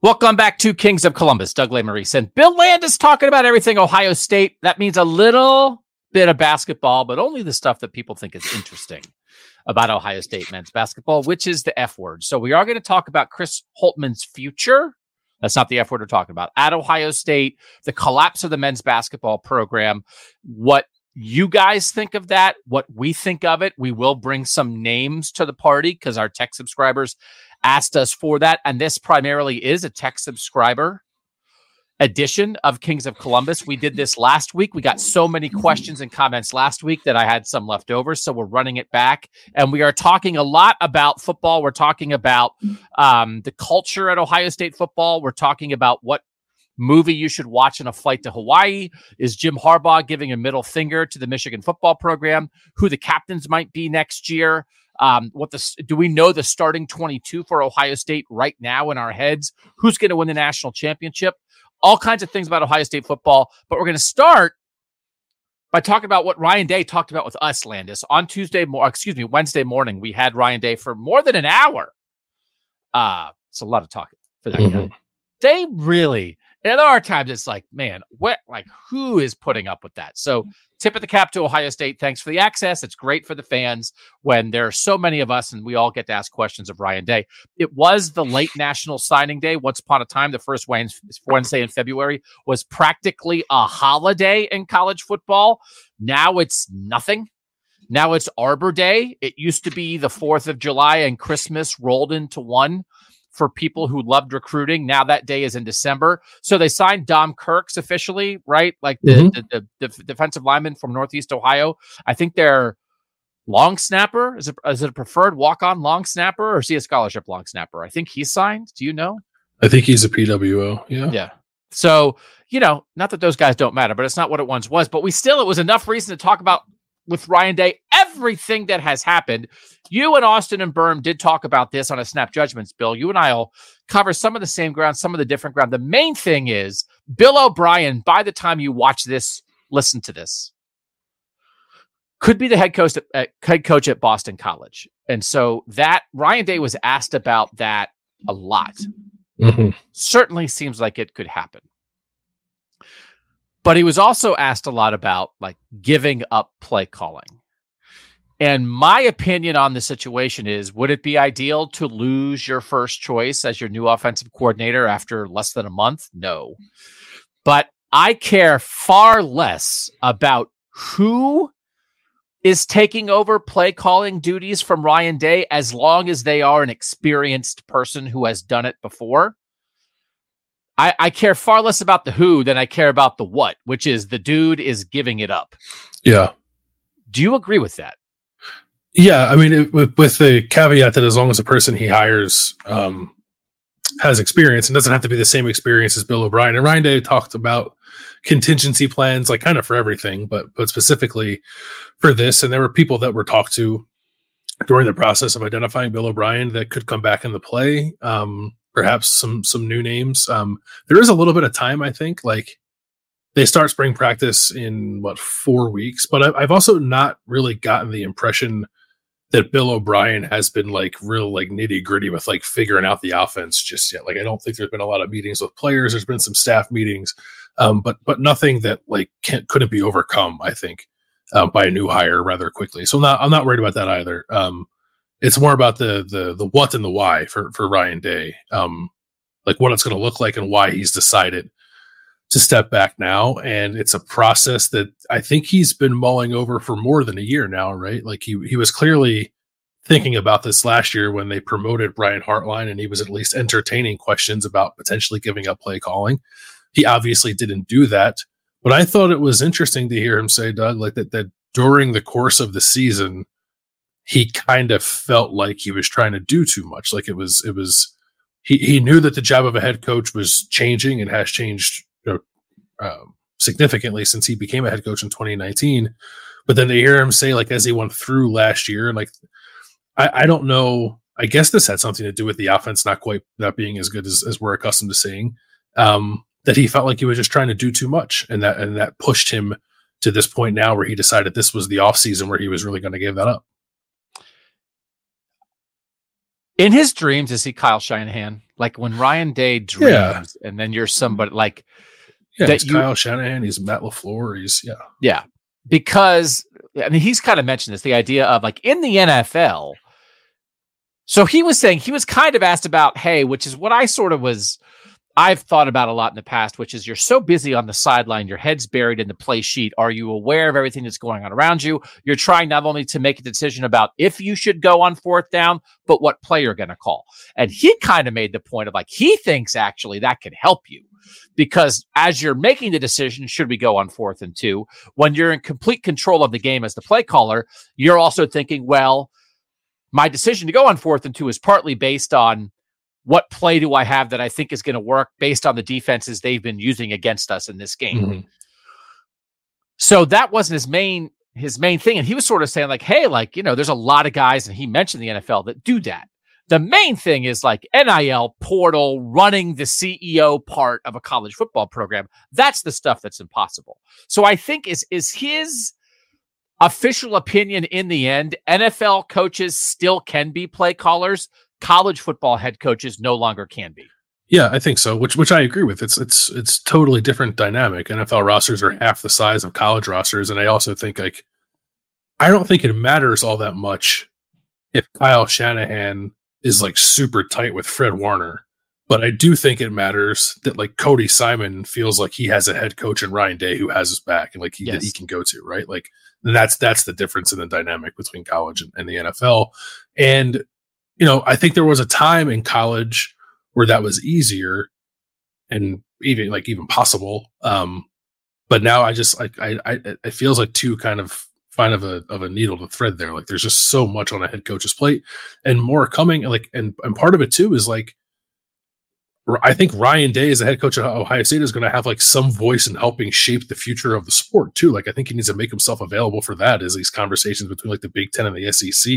Welcome back to Kings of Columbus. Doug Lesmerises and Bill Landis talking about everything Ohio State. That means a little bit of basketball, but only the stuff that people think is interesting about Ohio State men's basketball, which is the F word. So we are going to talk about Chris Holtmann's future. That's not the F word we're talking about. At Ohio State, the collapse of the men's basketball program, what you guys think of that, what we think of it. We will bring some names to the party because our tech subscribers asked us for that. And this primarily is a tech subscriber edition of Kings of Columbus. We did this last week. We got so many questions and comments last week that I had some left over. So we're running it back. And we are talking a lot about football. We're talking about um, the culture at Ohio State football. We're talking about what movie you should watch on a flight to Hawaii? Is Jim Harbaugh giving a middle finger to the Michigan football program? Who the captains might be next year? Um, what the do we know the starting 22 for Ohio State right now in our heads? Who's going to win the national championship? All kinds of things about Ohio State football, but we're going to start by talking about what Ryan Day talked about with us, Landis, on Tuesday, more excuse me, Wednesday morning. We had Ryan Day for more than an hour. Uh, it's a lot of talking for that mm-hmm. guy. They really and there are times it's like, man, what, like, who is putting up with that? So, mm. tip of the cap to Ohio State. Thanks for the access. It's great for the fans when there are so many of us and we all get to ask questions of Ryan Day. It was the late national signing day. Once upon a time, the first Wednesday in February was practically a holiday in college football. Now it's nothing. Now it's Arbor Day. It used to be the 4th of July and Christmas rolled into one for people who loved recruiting. Now that day is in December. So they signed Dom Kirks officially, right? Like the, mm-hmm. the, the, the, defensive lineman from Northeast Ohio. I think they're long snapper. Is it, is it a preferred walk on long snapper or is he a scholarship long snapper? I think he's signed. Do you know? I think he's a PWO. Yeah. Yeah. So, you know, not that those guys don't matter, but it's not what it once was. But we still, it was enough reason to talk about with Ryan Day everything that has happened. You and Austin and Berm did talk about this on a Snap Judgments, Bill. You and I'll cover some of the same ground, some of the different ground. The main thing is Bill O'Brien, by the time you watch this, listen to this, could be the head coach at, uh, head coach at Boston College. And so that Ryan Day was asked about that a lot. Mm-hmm. Certainly seems like it could happen. But he was also asked a lot about like giving up play calling. And my opinion on the situation is would it be ideal to lose your first choice as your new offensive coordinator after less than a month? No. But I care far less about who is taking over play calling duties from Ryan Day as long as they are an experienced person who has done it before. I, I care far less about the who than I care about the what, which is the dude is giving it up. Yeah. Do you agree with that? Yeah, I mean, it, with, with the caveat that as long as the person he hires um, has experience and doesn't have to be the same experience as Bill O'Brien. And Ryan Day talked about contingency plans, like kind of for everything, but but specifically for this. And there were people that were talked to during the process of identifying Bill O'Brien that could come back into play. Um, perhaps some some new names. Um, there is a little bit of time, I think. Like they start spring practice in what four weeks, but I've, I've also not really gotten the impression that Bill O'Brien has been like real like nitty gritty with like figuring out the offense just yet. Like I don't think there's been a lot of meetings with players. There's been some staff meetings, um, but but nothing that like can't couldn't be overcome. I think uh, by a new hire rather quickly. So I'm not I'm not worried about that either. Um, it's more about the the the what and the why for for Ryan Day. Um, like what it's going to look like and why he's decided to step back now. And it's a process that I think he's been mulling over for more than a year now, right? Like he he was clearly thinking about this last year when they promoted Brian Hartline and he was at least entertaining questions about potentially giving up play calling. He obviously didn't do that. But I thought it was interesting to hear him say, Doug, like that that during the course of the season, he kind of felt like he was trying to do too much. Like it was it was he, he knew that the job of a head coach was changing and has changed um, significantly since he became a head coach in 2019. But then they hear him say, like, as he went through last year, and like, I, I don't know. I guess this had something to do with the offense not quite not being as good as, as we're accustomed to seeing. Um, that he felt like he was just trying to do too much, and that and that pushed him to this point now where he decided this was the off season where he was really going to give that up. In his dreams, is he Kyle Shanahan? Like when Ryan Day dreams, Yeah. and then you're mm-hmm. somebody like Yeah, that he's you- Kyle Shanahan. He's Matt Lafleur. He's yeah. Yeah, because I mean, he's kind of mentioned this the idea of like in the NFL. So he was saying he was kind of asked about, hey, which is what I sort of was, I've thought about a lot in the past, which is you're so busy on the sideline, your head's buried in the play sheet. Are you aware of everything that's going on around you? You're trying not only to make a decision about if you should go on fourth down, but what play you're going to call. And he kind of made the point of like, he thinks actually that could help you because as you're making the decision, should we go on fourth and two? when you're in complete control of the game as the play caller, you're also thinking, well, my decision to go on fourth and two is partly based on what play do I have that I think is going to work based on the defenses they've been using against us in this game. Mhm. So that wasn't his main his main thing. And he was sort of saying, like, hey, like, you know, there's a lot of guys, and he mentioned the NFL that do that. The main thing is like NIL portal running the CEO part of a college football program. That's the stuff that's impossible. So I think is is his official opinion in the end, NFL coaches still can be play callers. College football head coaches no longer can be. Yeah, I think so. Which which I agree with. It's it's it's totally different dynamic. NFL rosters are half the size of college rosters, and I also think like I don't think it matters all that much if Kyle Shanahan is like super tight with Fred Warner. But I do think it matters that like Cody Simon feels like he has a head coach in Ryan Day who has his back and like he, that he can go to, right? Like that's that's the difference in the dynamic between college and, and the NFL. And you know, I think there was a time in college where that was easier and even like even possible. Um, but now I just like I, I it feels like too kind of fine of a of a needle to thread there. Like there's just so much on a head coach's plate and more coming. Like and and part of it too is like I think Ryan Day as the head coach at Ohio State is going to have like some voice in helping shape the future of the sport too. Like I think he needs to make himself available for that as these conversations between like the Big Ten and the SEC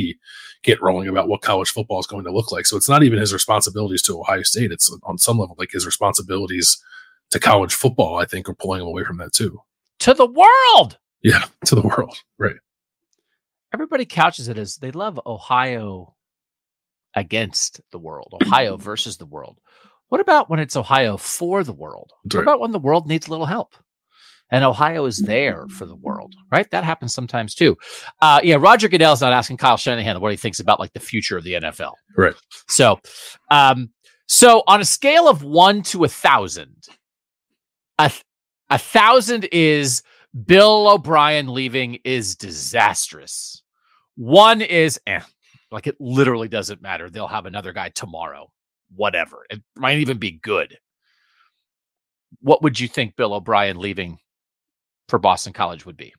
get rolling about what college football is going to look like. So it's not even his responsibilities to Ohio State. It's on some level like his responsibilities to college football. I think are pulling him away from that too. To the world. Yeah, to the world. Right. everybody couches it as they love Ohio against the world, Ohio versus the world. What about when it's Ohio for the world? What right. about when the world needs a little help? And Ohio is there for the world, right? That happens sometimes too. Uh, yeah, Roger Goodell's not asking Kyle Shanahan what he thinks about like the future of the NFL. Right. So, um, so on a scale of one to a thousand, a a thousand is Bill O'Brien leaving is disastrous. One is eh, like it literally doesn't matter. They'll have another guy tomorrow. Whatever. It might even be good. What would you think Bill O'Brien leaving for Boston College would be?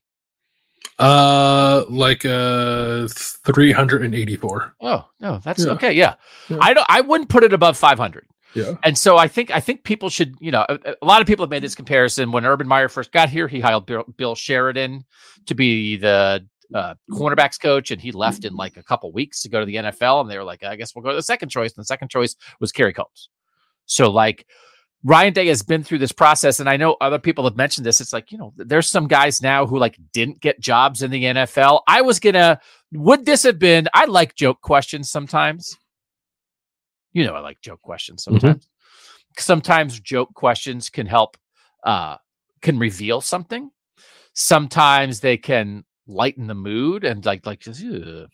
Uh, like uh, three hundred and eighty-four. Oh, no, that's Yeah. okay. Yeah. Yeah. I don't I wouldn't put it above 500. Yeah. And so I think I think people should, you know, a, a lot of people have made this comparison. When Urban Meyer first got here, he hired Bill, Bill Sheridan to be the uh, cornerbacks coach, and he left in like a couple weeks to go to the NFL. And they were like, I guess we'll go to the second choice. And the second choice was Kerry Coombs. So like Ryan Day has been through this process, and I know other people have mentioned this. It's like you know, there's some guys now who like didn't get jobs in the NFL. I was gonna, would this have been? I like joke questions sometimes. You know, I like joke questions sometimes. Sometimes joke questions can help, uh, can reveal something. Sometimes they can lighten the mood and like like. "Ugh."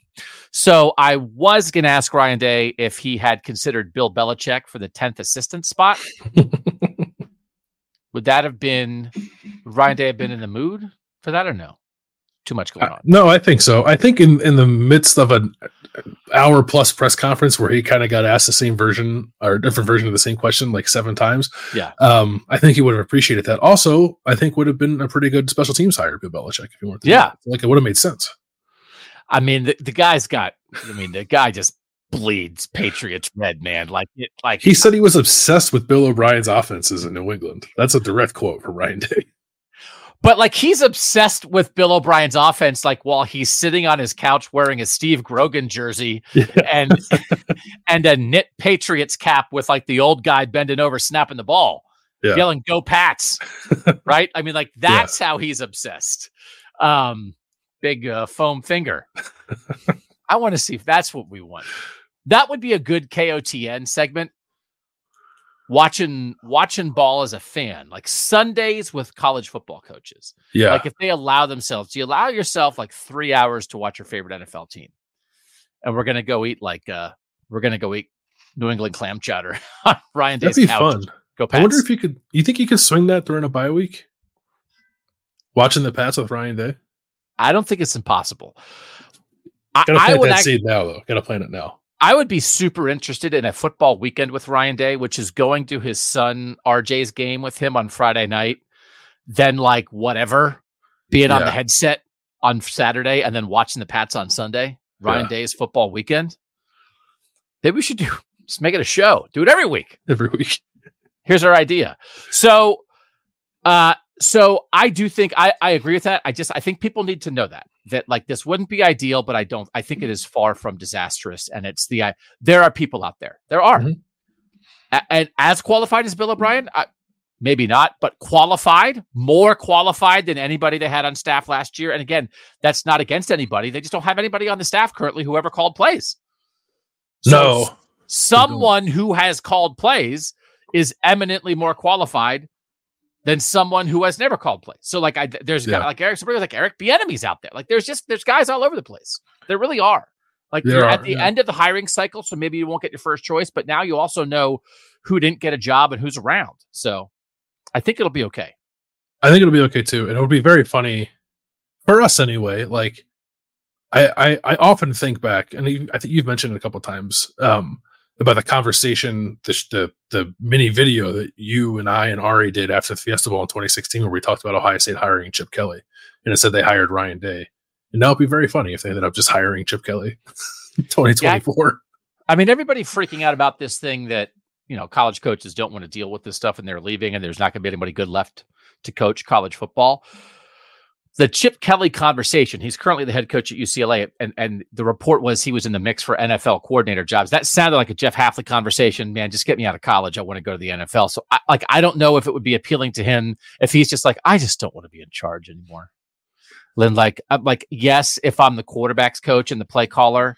So I was gonna ask Ryan Day if he had considered Bill Belichick for the tenth assistant spot. Would that have been would Ryan Day have been in the mood for that or no? Too much going on. no, I think so. I think in in the midst of an hour plus press conference where he kind of got asked the same version or different version of the same question like seven times. Yeah. Um, I think he would have appreciated that. Also, I think would have been a pretty good special teams hire, Bill Belichick, if you weren't. to Yeah. that. like it would have made sense. I mean, the, the guy's got. I mean, the guy just bleeds Patriots red, man. Like it, like He said he was obsessed with Bill O'Brien's offenses in New England. That's a direct quote from Ryan Day. But like he's obsessed with Bill O'Brien's offense, like while he's sitting on his couch wearing a Steve Grogan jersey and and a knit Patriots cap with like the old guy bending over snapping the ball, Yeah. yelling "Go Pats!" right? I mean, like that's how he's obsessed. Um, big uh, foam finger. I want to see if that's what we want. that would be a good KOTN segment. Watching watching ball as a fan, like Sundays with college football coaches. Yeah. Like if they allow themselves, do you allow yourself like three hours to watch your favorite NFL team? And we're gonna go eat like uh we're gonna go eat New England clam chowder on Ryan Day's That'd be couch. fun. Go I wonder if you could. You think you could swing that during a bye week? Watching the Pats with Ryan Day. I don't think it's impossible. I, Gotta I plant would that act- seed now, though. Gotta plant it now. I would be super interested in a football weekend with Ryan Day, which is going to his son RJ's game with him on Friday night, then like whatever, being on the headset on Saturday and then watching the Pats on Sunday. Ryan Yeah. Day's football weekend. Maybe we should do just make it a show. Do it every week. Every week. Here's our idea. So uh so I do think I, I agree with that. I just I think people need to know that that like this wouldn't be ideal, but I don't. I think it is far from disastrous, and it's the I, there are people out there. There are, Mhm. A- and as qualified as Bill O'Brien, I, maybe not, but qualified, more qualified than anybody they had on staff last year. And again, that's not against anybody. They just don't have anybody on the staff currently who ever called plays. So no. someone who has called plays is eminently more qualified than someone who has never called plays. So like I there's a guy like Eric Sabrina, like Eric Bieniemy's out there. Like there's just there's guys all over the place. There really are. Like There you're are, at the yeah. end of the hiring cycle, so maybe you won't get your first choice, but now you also know who didn't get a job and who's around. So I think it'll be okay. I think it'll be okay too. And it would be very funny for us anyway. Like I I, I often think back, and I think you've mentioned it a couple times, um, about the conversation, the, the the mini video that you and I and Ari did after the Fiesta Bowl in 2016, where we talked about Ohio State hiring Chip Kelly, and it said they hired Ryan Day. And that would be very funny if they ended up just hiring Chip Kelly in 2024. I mean, everybody freaking out about this thing that, you know, college coaches don't want to deal with this stuff and they're leaving and there's not going to be anybody good left to coach college football. The Chip Kelly conversation, he's currently the head coach at UCLA, and, and the report was he was in the mix for NFL coordinator jobs. That sounded like a Jeff Hafley conversation. Man, just get me out of college. I want to go to the NFL. So, I, like, I don't know if it would be appealing to him if he's just like, I just don't want to be in charge anymore. Lynn, like, I'm like, yes, if I'm the quarterback's coach and the play caller,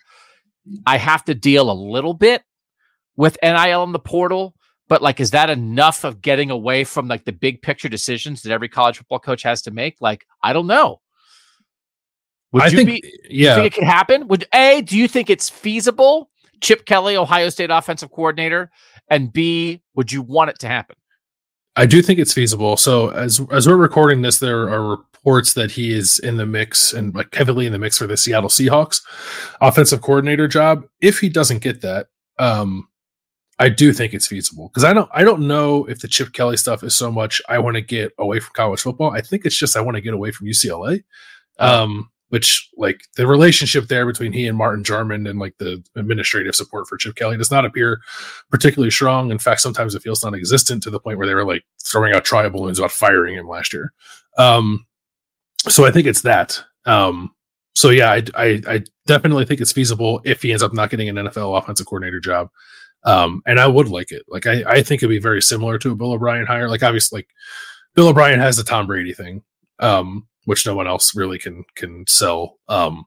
I have to deal a little bit with NIL in the portal, but like, is that enough of getting away from like the big picture decisions that every college football coach has to make? Like, I don't know. Would I you think, be? You yeah, think it could happen? Would a? Do you think it's feasible? Chip Kelly, Ohio State offensive coordinator, and B, would you want it to happen? I do think it's feasible. So as as we're recording this, there are reports that he is in the mix and like heavily in the mix for the Seattle Seahawks offensive coordinator job. If he doesn't get that, um, I do think it's feasible because I don't I don't know if the Chip Kelly stuff is so much I want to get away from college football. I think it's just I want to get away from UCLA. Um, which like the relationship there between he and Martin Jarmond and like the administrative support for Chip Kelly does not appear particularly strong. In fact, sometimes it feels non-existent to the point where they were like throwing out trial balloons about firing him last year. Um, so I think it's that. Um, so yeah, I, I, I definitely think it's feasible if he ends up not getting an NFL offensive coordinator job. Um, and I would like it. Like I, I think it'd be very similar to a Bill O'Brien hire. Like obviously, like Bill O'Brien has the Tom Brady thing, um, which no one else really can can sell. Um,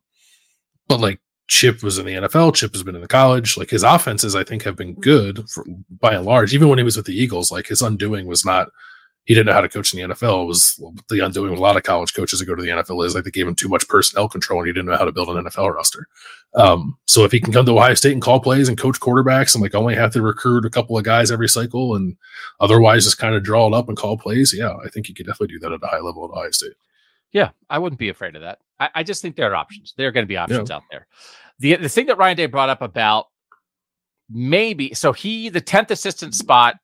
but like Chip was in the NFL. Chip has been in the college. Like his offenses, I think, have been good for, by and large. Even when he was with the Eagles, like his undoing was not. He didn't know how to coach in the NFL. It was the undoing with a lot of college coaches that go to the NFL is like they gave him too much personnel control and he didn't know how to build an NFL roster. Um, so if he can come to Ohio State and call plays and coach quarterbacks and like only have to recruit a couple of guys every cycle and otherwise just kind of draw it up and call plays, yeah, I think he could definitely do that at a high level at Ohio State. Yeah, I wouldn't be afraid of that. I, I just think there are options. There are going to be options out there. The the thing that Ryan Day brought up about maybe so he the tenth assistant spot.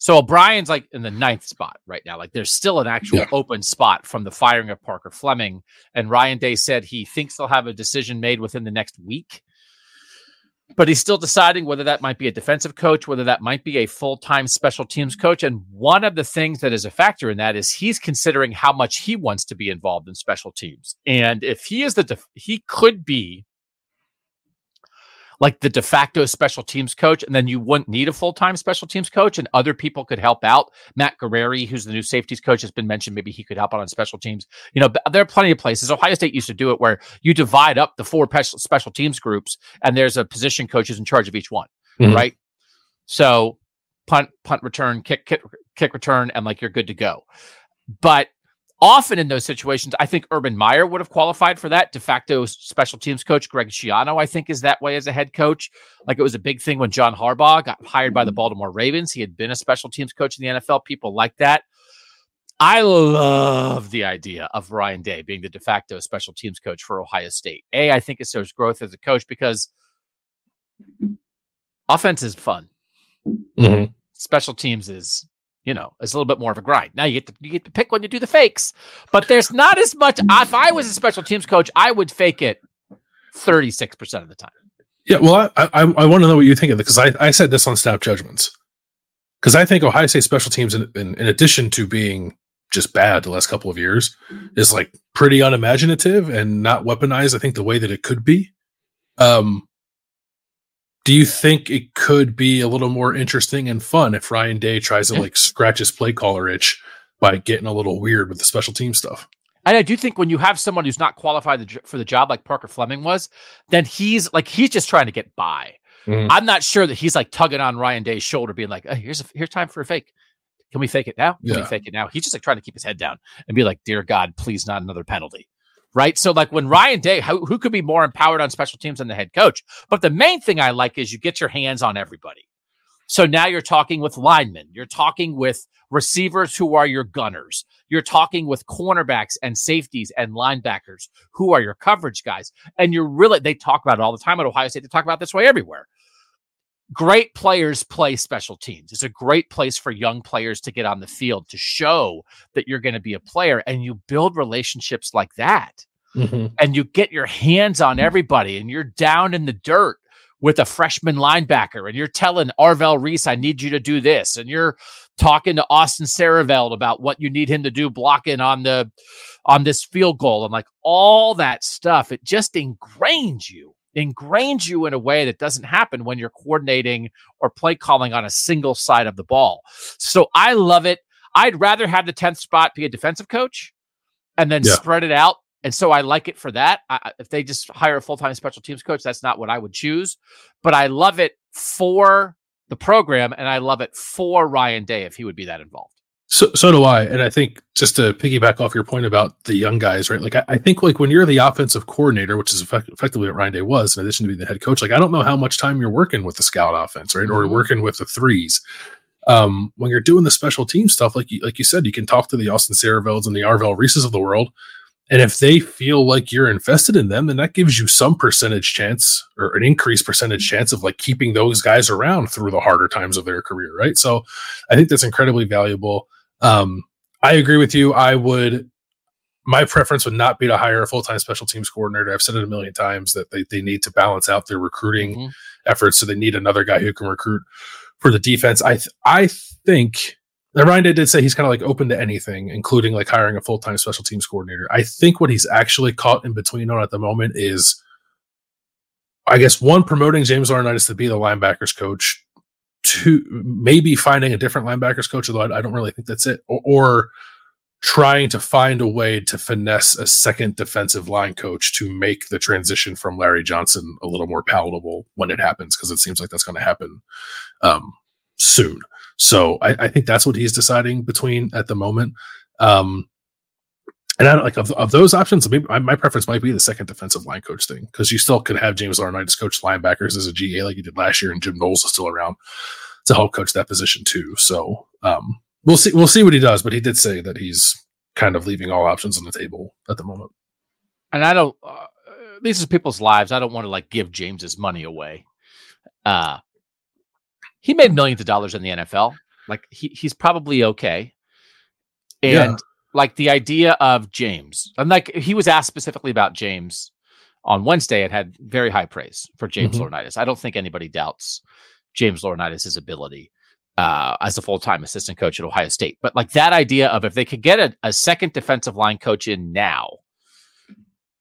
So O'Brien's like in the ninth spot right now. Like there's still an actual Yeah. open spot from the firing of Parker Fleming. And Ryan Day said he thinks they'll have a decision made within the next week. But he's still deciding whether that might be a defensive coach, whether that might be a full time special teams coach. And one of the things that is a factor in that is he's considering how much he wants to be involved in special teams. And if he is the, def- he could be like the de facto special teams coach, and then you wouldn't need a full time special teams coach, and other people could help out. Matt Guerrieri, who's the new safeties coach, has been mentioned. Maybe he could help out on special teams. You know, there are plenty of places. Ohio State used to do it where you divide up the four special teams groups, and there's a position coach who's in charge of each one, mm-hmm. right? So punt, punt return, kick, kick, kick return, and like you're good to go. But often in those situations, I think Urban Meyer would have qualified for that. De facto special teams coach Greg Schiano, I think, is that way as a head coach. Like it was a big thing when John Harbaugh got hired by the Baltimore Ravens. He had been a special teams coach in the NFL. People like that. I love the idea of Ryan Day being the de facto special teams coach for Ohio State. A, I think it shows growth as a coach because offense is fun. Mm-hmm. Special teams is you know, it's a little bit more of a grind. Now you get to you get to pick when you do the fakes, but there's not as much. If I was a special teams coach, I would fake it thirty six percent of the time. Yeah, well, I I, I want to know what you think of it because I, I said this on snap judgments because I think Ohio State special teams, in, in, in addition to being just bad the last couple of years, is like pretty unimaginative and not weaponized. I think the way that it could be. Um, do you think it could be a little more interesting and fun if Ryan Day tries to like scratch his play caller itch by getting a little weird with the special team stuff? And I do think when you have someone who's not qualified for the job like Parker Fleming was, then he's like he's just trying to get by. Mm-hmm. I'm not sure that he's like tugging on Ryan Day's shoulder, being like, hey, "Here's a, here's time for a fake. Can we fake it now? Can yeah. we fake it now?" He's just like trying to keep his head down and be like, "Dear God, please not another penalty." Right? So, like when Ryan Day, who, who could be more empowered on special teams than the head coach? But the main thing I like is you get your hands on everybody. So now you're talking with linemen, you're talking with receivers who are your gunners, you're talking with cornerbacks and safeties and linebackers who are your coverage guys. And you're really, they talk about it all the time at Ohio State, they talk about this way everywhere. Great players play special teams. It's a great place for young players to get on the field to show that you're going to be a player. And you build relationships like that. Mm-hmm. And you get your hands on everybody and you're down in the dirt with a freshman linebacker and you're telling Arvell Reese, I need you to do this. And you're talking to Austin Siereveld about what you need him to do blocking on the on this field goal and like all that stuff. It just ingrains you, ingrains you in a way that doesn't happen when you're coordinating or play calling on a single side of the ball. So I love it. I'd rather have the 10th spot be a defensive coach and then yeah. spread it out and so I like it for that. I, if they just hire a full time special teams coach, that's not what I would choose. But I love it for the program, and I love it for Ryan Day if he would be that involved. So, so do I. And I think just to piggyback off your point about the young guys, right? Like, I, I think like when you're the offensive coordinator, which is effect- effectively what Ryan Day was, in addition to being the head coach, like I don't know how much time you're working with the scout offense, right? Mm-hmm. Or working with the threes. Um, when you're doing the special team stuff, like you, like you said, you can talk to the Austin Sierevelds and the Arvell Reeses of the world and if they feel like you're invested in them, then that gives you some percentage chance or an increased percentage chance of like keeping those guys around through the harder times of their career, right? So I think that's incredibly valuable. Um, I agree with you. I would my preference would not be to hire a full-time special teams coordinator. I've said it a million times that they, they need to balance out their recruiting mm-hmm. efforts. So they need another guy who can recruit for the defense. I th- I think Ryan did say he's kind of like open to anything, including like hiring a full time special teams coordinator. I think what he's actually caught in between on at the moment is, I guess, one, promoting James Laurinaitis to be the linebackers coach, two, maybe finding a different linebackers coach, although I, I don't really think that's it, or, or, trying to find a way to finesse a second defensive line coach to make the transition from Larry Johnson a little more palatable when it happens, because it seems like that's going to happen um, soon. So I, I, think that's what he's deciding between at the moment. Um, and I don't like of, of those options. Maybe my, my, preference might be the second defensive line coach thing because you still could have James Laurinaitis coach linebackers as a GA like you did last year, and Jim Knowles is still around to help coach that position too. So um, we'll see. We'll see what he does. But he did say that he's kind of leaving all options on the table at the moment. And I don't. Uh, these are people's lives. I don't want to like give James's money away. Uh, he made millions of dollars in the NFL. Like he, he's probably okay. And yeah. Like the idea of James, and like he was asked specifically about James on Wednesday and had very high praise for James mm-hmm. Laurinaitis. I don't think anybody doubts James Laurinaitis' ability uh, as a full time assistant coach at Ohio State. But like that idea of if they could get a, a second defensive line coach in now,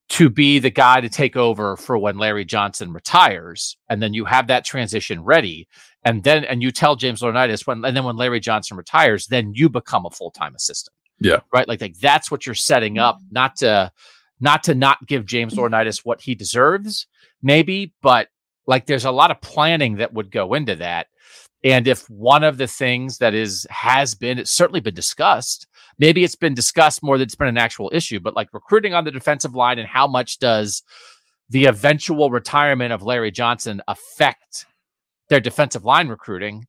to be the guy to take over for when Larry Johnson retires, and then you have that transition ready, and then and you tell James Laurinaitis when and then when Larry Johnson retires, then you become a full time assistant. Yeah, right. Like like that's what you're setting up, mm-hmm. not to not to not give James Laurinaitis what he deserves, maybe, but like there's a lot of planning that would go into that. And if one of the things that is has been, it's certainly been discussed. Maybe it's been discussed more than it's been an actual issue, but like recruiting on the defensive line and how much does the eventual retirement of Larry Johnson affect their defensive line recruiting?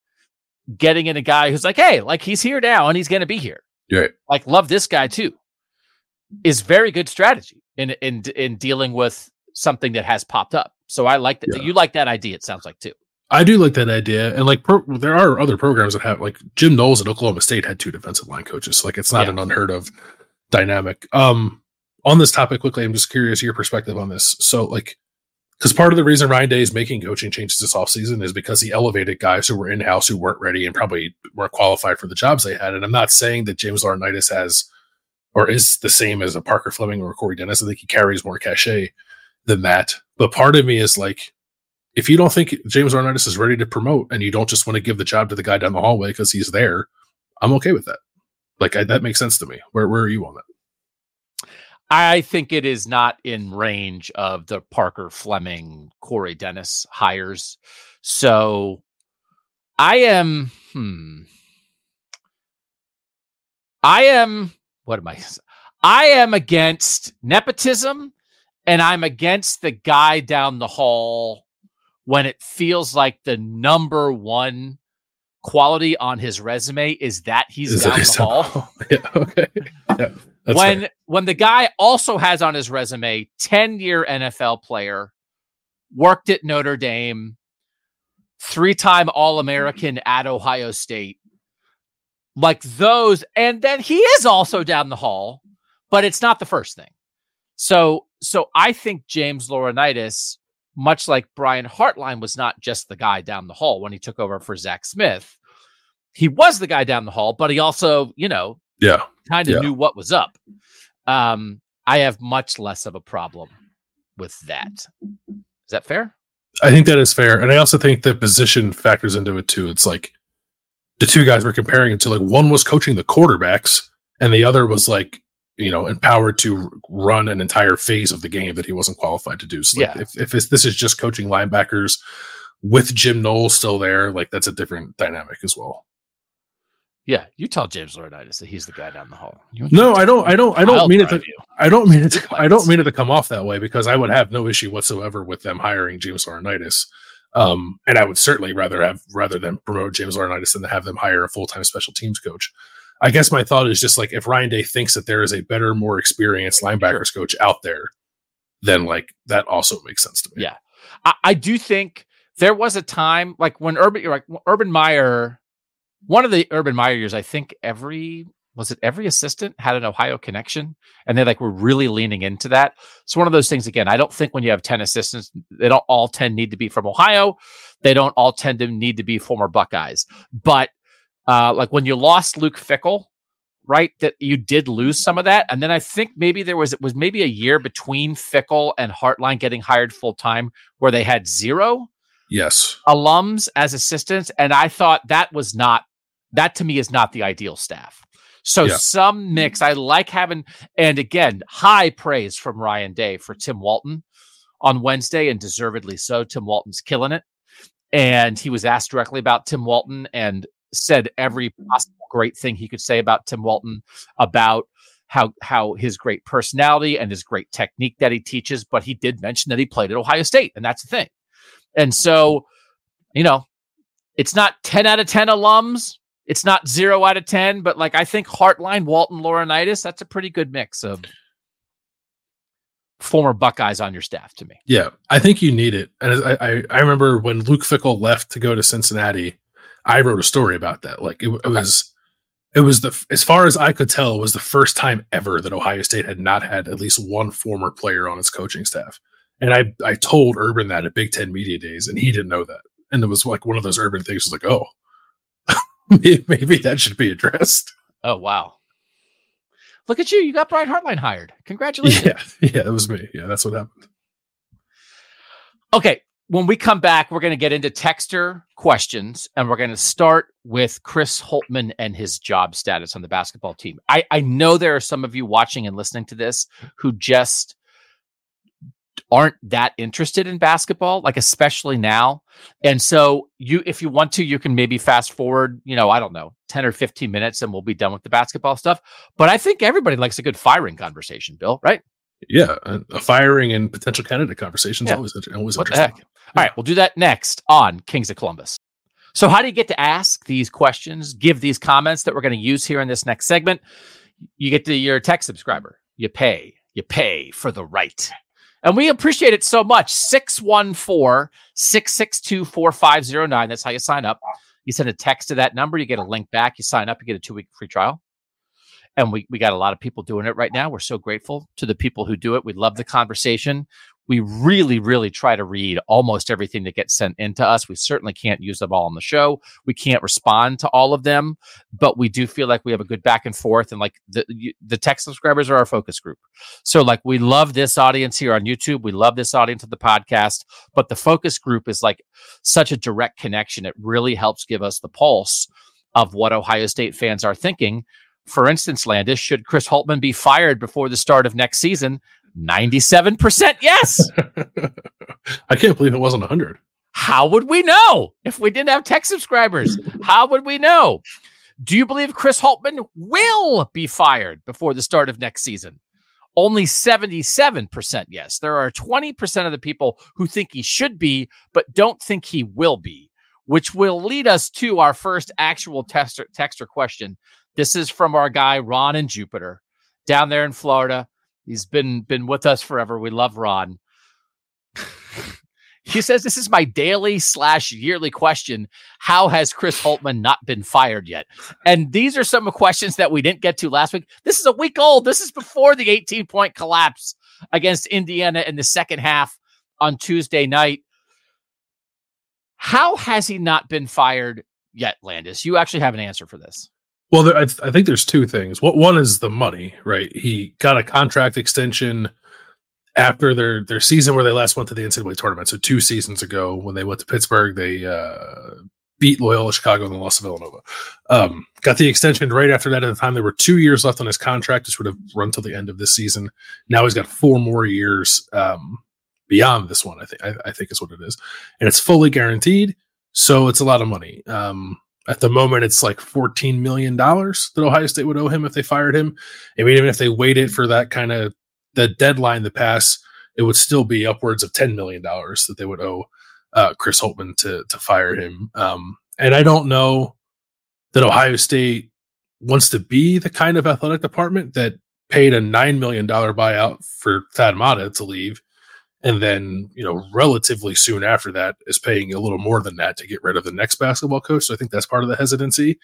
Getting in a guy who's like, hey, like he's here now and he's going to be here. Right. Like love this guy too is very good strategy in in in dealing with something that has popped up. So I like that. Yeah. You like that idea. It sounds like too. I do like that idea, and like pro- there are other programs that have like Jim Knowles at Oklahoma State had two defensive line coaches. So, like it's not yeah. an unheard of dynamic. Um, on this topic quickly, I'm just curious your perspective on this. So, like, because part of the reason Ryan Day is making coaching changes this offseason is because he elevated guys who were in house who weren't ready and probably weren't qualified for the jobs they had. And I'm not saying that James Laurinaitis has or is the same as a Parker Fleming or a Corey Dennis. I think he carries more cachet than that. But part of me is like, if you don't think James Laurinaitis is ready to promote and you don't just want to give the job to the guy down the hallway because he's there, I'm okay with that. Like I, that makes sense to me. Where where are you on that? I think it is not in range of the Parker Fleming, Corey Dennis hires. So I am hmm. I am what am I? I am against nepotism and I'm against the guy down the hall when it feels like the number one quality on his resume is that he's is down the hall. yeah, okay. Yeah, when fair. when the guy also has on his resume 10-year NFL player, worked at Notre Dame, three-time All-American at Ohio State, like those. And then he is also down the hall, but it's not the first thing. So, so I think James Laurinaitis, much like Brian Hartline, was not just the guy down the hall when he took over for Zach Smith. He was the guy down the hall, but he also, you know, yeah, kind of yeah. knew what was up. Um, I have much less of a problem with that. Is that fair? I think that is fair, and I also think the position factors into it too. It's like the two guys were comparing it to like one was coaching the quarterbacks and the other was like you know empowered to run an entire phase of the game that he wasn't qualified to do. So like, yeah. if if this is just coaching linebackers with Jim Knowles still there, like that's a different dynamic as well. Yeah, you tell James Laurinaitis that he's the guy down the hall. No, I don't. I don't. I don't mean it. To, I don't mean it. To, I don't mean it to come off that way because I would have no issue whatsoever with them hiring James Laurinaitis. Um, and I would certainly rather have rather than promote James Laurinaitis than to have them hire a full time special teams coach. I guess my thought is just like if Ryan Day thinks that there is a better, more experienced linebackers coach out there, then like that also makes sense to me. Yeah, I, I do think there was a time like when Urban, like Urban Meyer, one of the Urban Meyer years, I think every was it every assistant had an Ohio connection and they like were really leaning into that. It's one of those things again. I don't think when you have 10 assistants, they don't all tend need to be from Ohio. They don't all tend to need to be former Buckeyes. But uh like when you lost Luke Fickell, right? That you did lose some of that. And then I think maybe there was it was maybe a year between Fickell and Hartline getting hired full time where they had zero yes alums as assistants. And I thought that was not that to me is not the ideal staff. So yeah. some mix. I like having, and again, high praise from Ryan Day for Tim Walton on Wednesday, and deservedly so. Tim Walton's killing it. And he was asked directly about Tim Walton and said every possible great thing he could say about Tim Walton about how how his great personality and his great technique that he teaches. But he did mention that he played at Ohio State, and that's the thing. And so, you know, it's not 10 out of 10 alums, it's not zero out of 10, but like I think Hartline, Walton, Laurinaitis, that's a pretty good mix of former Buckeyes on your staff to me. Yeah, I think you need it. And I, I, I remember when Luke Fickell left to go to Cincinnati, I wrote a story about that. Like it, it was, it was the, as far as I could tell, it was the first time ever that Ohio State had not had at least one former player on its coaching staff. And I, I told Urban that at Big Ten Media Days, and he didn't know that. And it was like one of those Urban things was like, oh, maybe that should be addressed. Oh wow. Look at you. You got Brian Hartline hired. Congratulations. Yeah. Yeah. It was me. Yeah. That's what happened. Okay. When we come back, we're going to get into texter questions and we're going to start with Chris Holtmann and his job status on the basketball team. I, I know there are some of you watching and listening to this who just aren't that interested in basketball, like especially now. And so you if you want to, you can maybe fast forward, you know, I don't know, 10 or 15 minutes and we'll be done with the basketball stuff. But I think everybody likes a good firing conversation, Bill, right? Yeah. A firing and potential candidate conversations yeah. always always what interesting. Yeah. All right, we'll do that next on Kings of Columbus. So, how do you get to ask these questions, give these comments that we're going to use here in this next segment? You get to your tech subscriber. You pay. You pay for the right. And we appreciate it so much. 614 662 4509. That's how you sign up. You send a text to that number, you get a link back, you sign up, you get a two week free trial. And we, we got a lot of people doing it right now. We're so grateful to the people who do it. We love the conversation we really, really try to read almost everything that gets sent into us. We certainly can't use them all on the show. We can't respond to all of them, but we do feel like we have a good back and forth. And like the the tech subscribers are our focus group. So like we love this audience here on YouTube. We love this audience of the podcast, but the focus group is like such a direct connection. It really helps give us the pulse of what Ohio State fans are thinking. For instance, Landis, should Chris Holtmann be fired before the start of next season? 97% yes. I can't believe it wasn't 100. How would we know if we didn't have tech subscribers? How would we know? Do you believe Chris Holtmann will be fired before the start of next season? Only 77% yes. There are 20% of the people who think he should be, but don't think he will be, which will lead us to our first actual tester, texter question. This is from our guy, Ron in Jupiter, down there in Florida. He's been been with us forever. We love Ron. he says this is my daily slash yearly question. How has Chris Holtmann not been fired yet? And these are some questions that we didn't get to last week. This is a week old. This is before the 18 point collapse against Indiana in the second half on Tuesday night. How has he not been fired yet, Landis? You actually have an answer for this. Well, there, I, th- I, think there's two things. What one is the money, right? He got a contract extension after their their season where they last went to the NCAA tournament. So two seasons ago, when they went to Pittsburgh, they uh, beat Loyola Chicago and lost to Villanova. Um, got the extension right after that. At the time, there were two years left on his contract, which would have run till the end of this season. Now he's got four more years um, beyond this one. I think I, I think is what it is, and it's fully guaranteed. So it's a lot of money. Um, at the moment, it's like $14 million that Ohio State would owe him if they fired him. I mean, even if they waited for that kind of the deadline to pass, it would still be upwards of $10 million that they would owe uh, Chris holtmann to, to fire him. Um, and I don't know that Ohio State wants to be the kind of athletic department that paid a $9 million buyout for Thad Matta to leave and then you know relatively soon after that is paying a little more than that to get rid of the next basketball coach. So i think that's part of the hesitancy.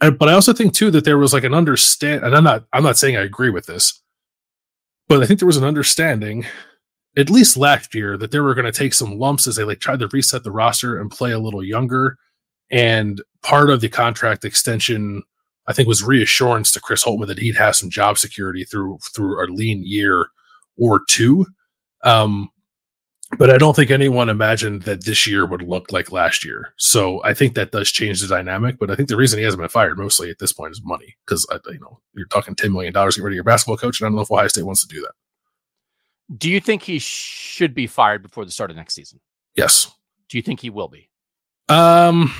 But i also think too that there was like an understand and i'm not i'm not saying i agree with this but i think there was an understanding at least last year that they were going to take some lumps as they like tried to reset the roster and play a little younger. And part of the contract extension i think was reassurance to chris holtmann that he'd have some job security through through a lean year or two um, but I don't think anyone imagined that this year would look like last year. So I think that does change the dynamic. But I think the reason he hasn't been fired mostly at this point is money, because uh, you know you're talking ten million dollars to get rid of your basketball coach, and I don't know if Ohio State wants to do that. Do you think he should be fired before the start of next season? Yes. Do you think he will be? Um.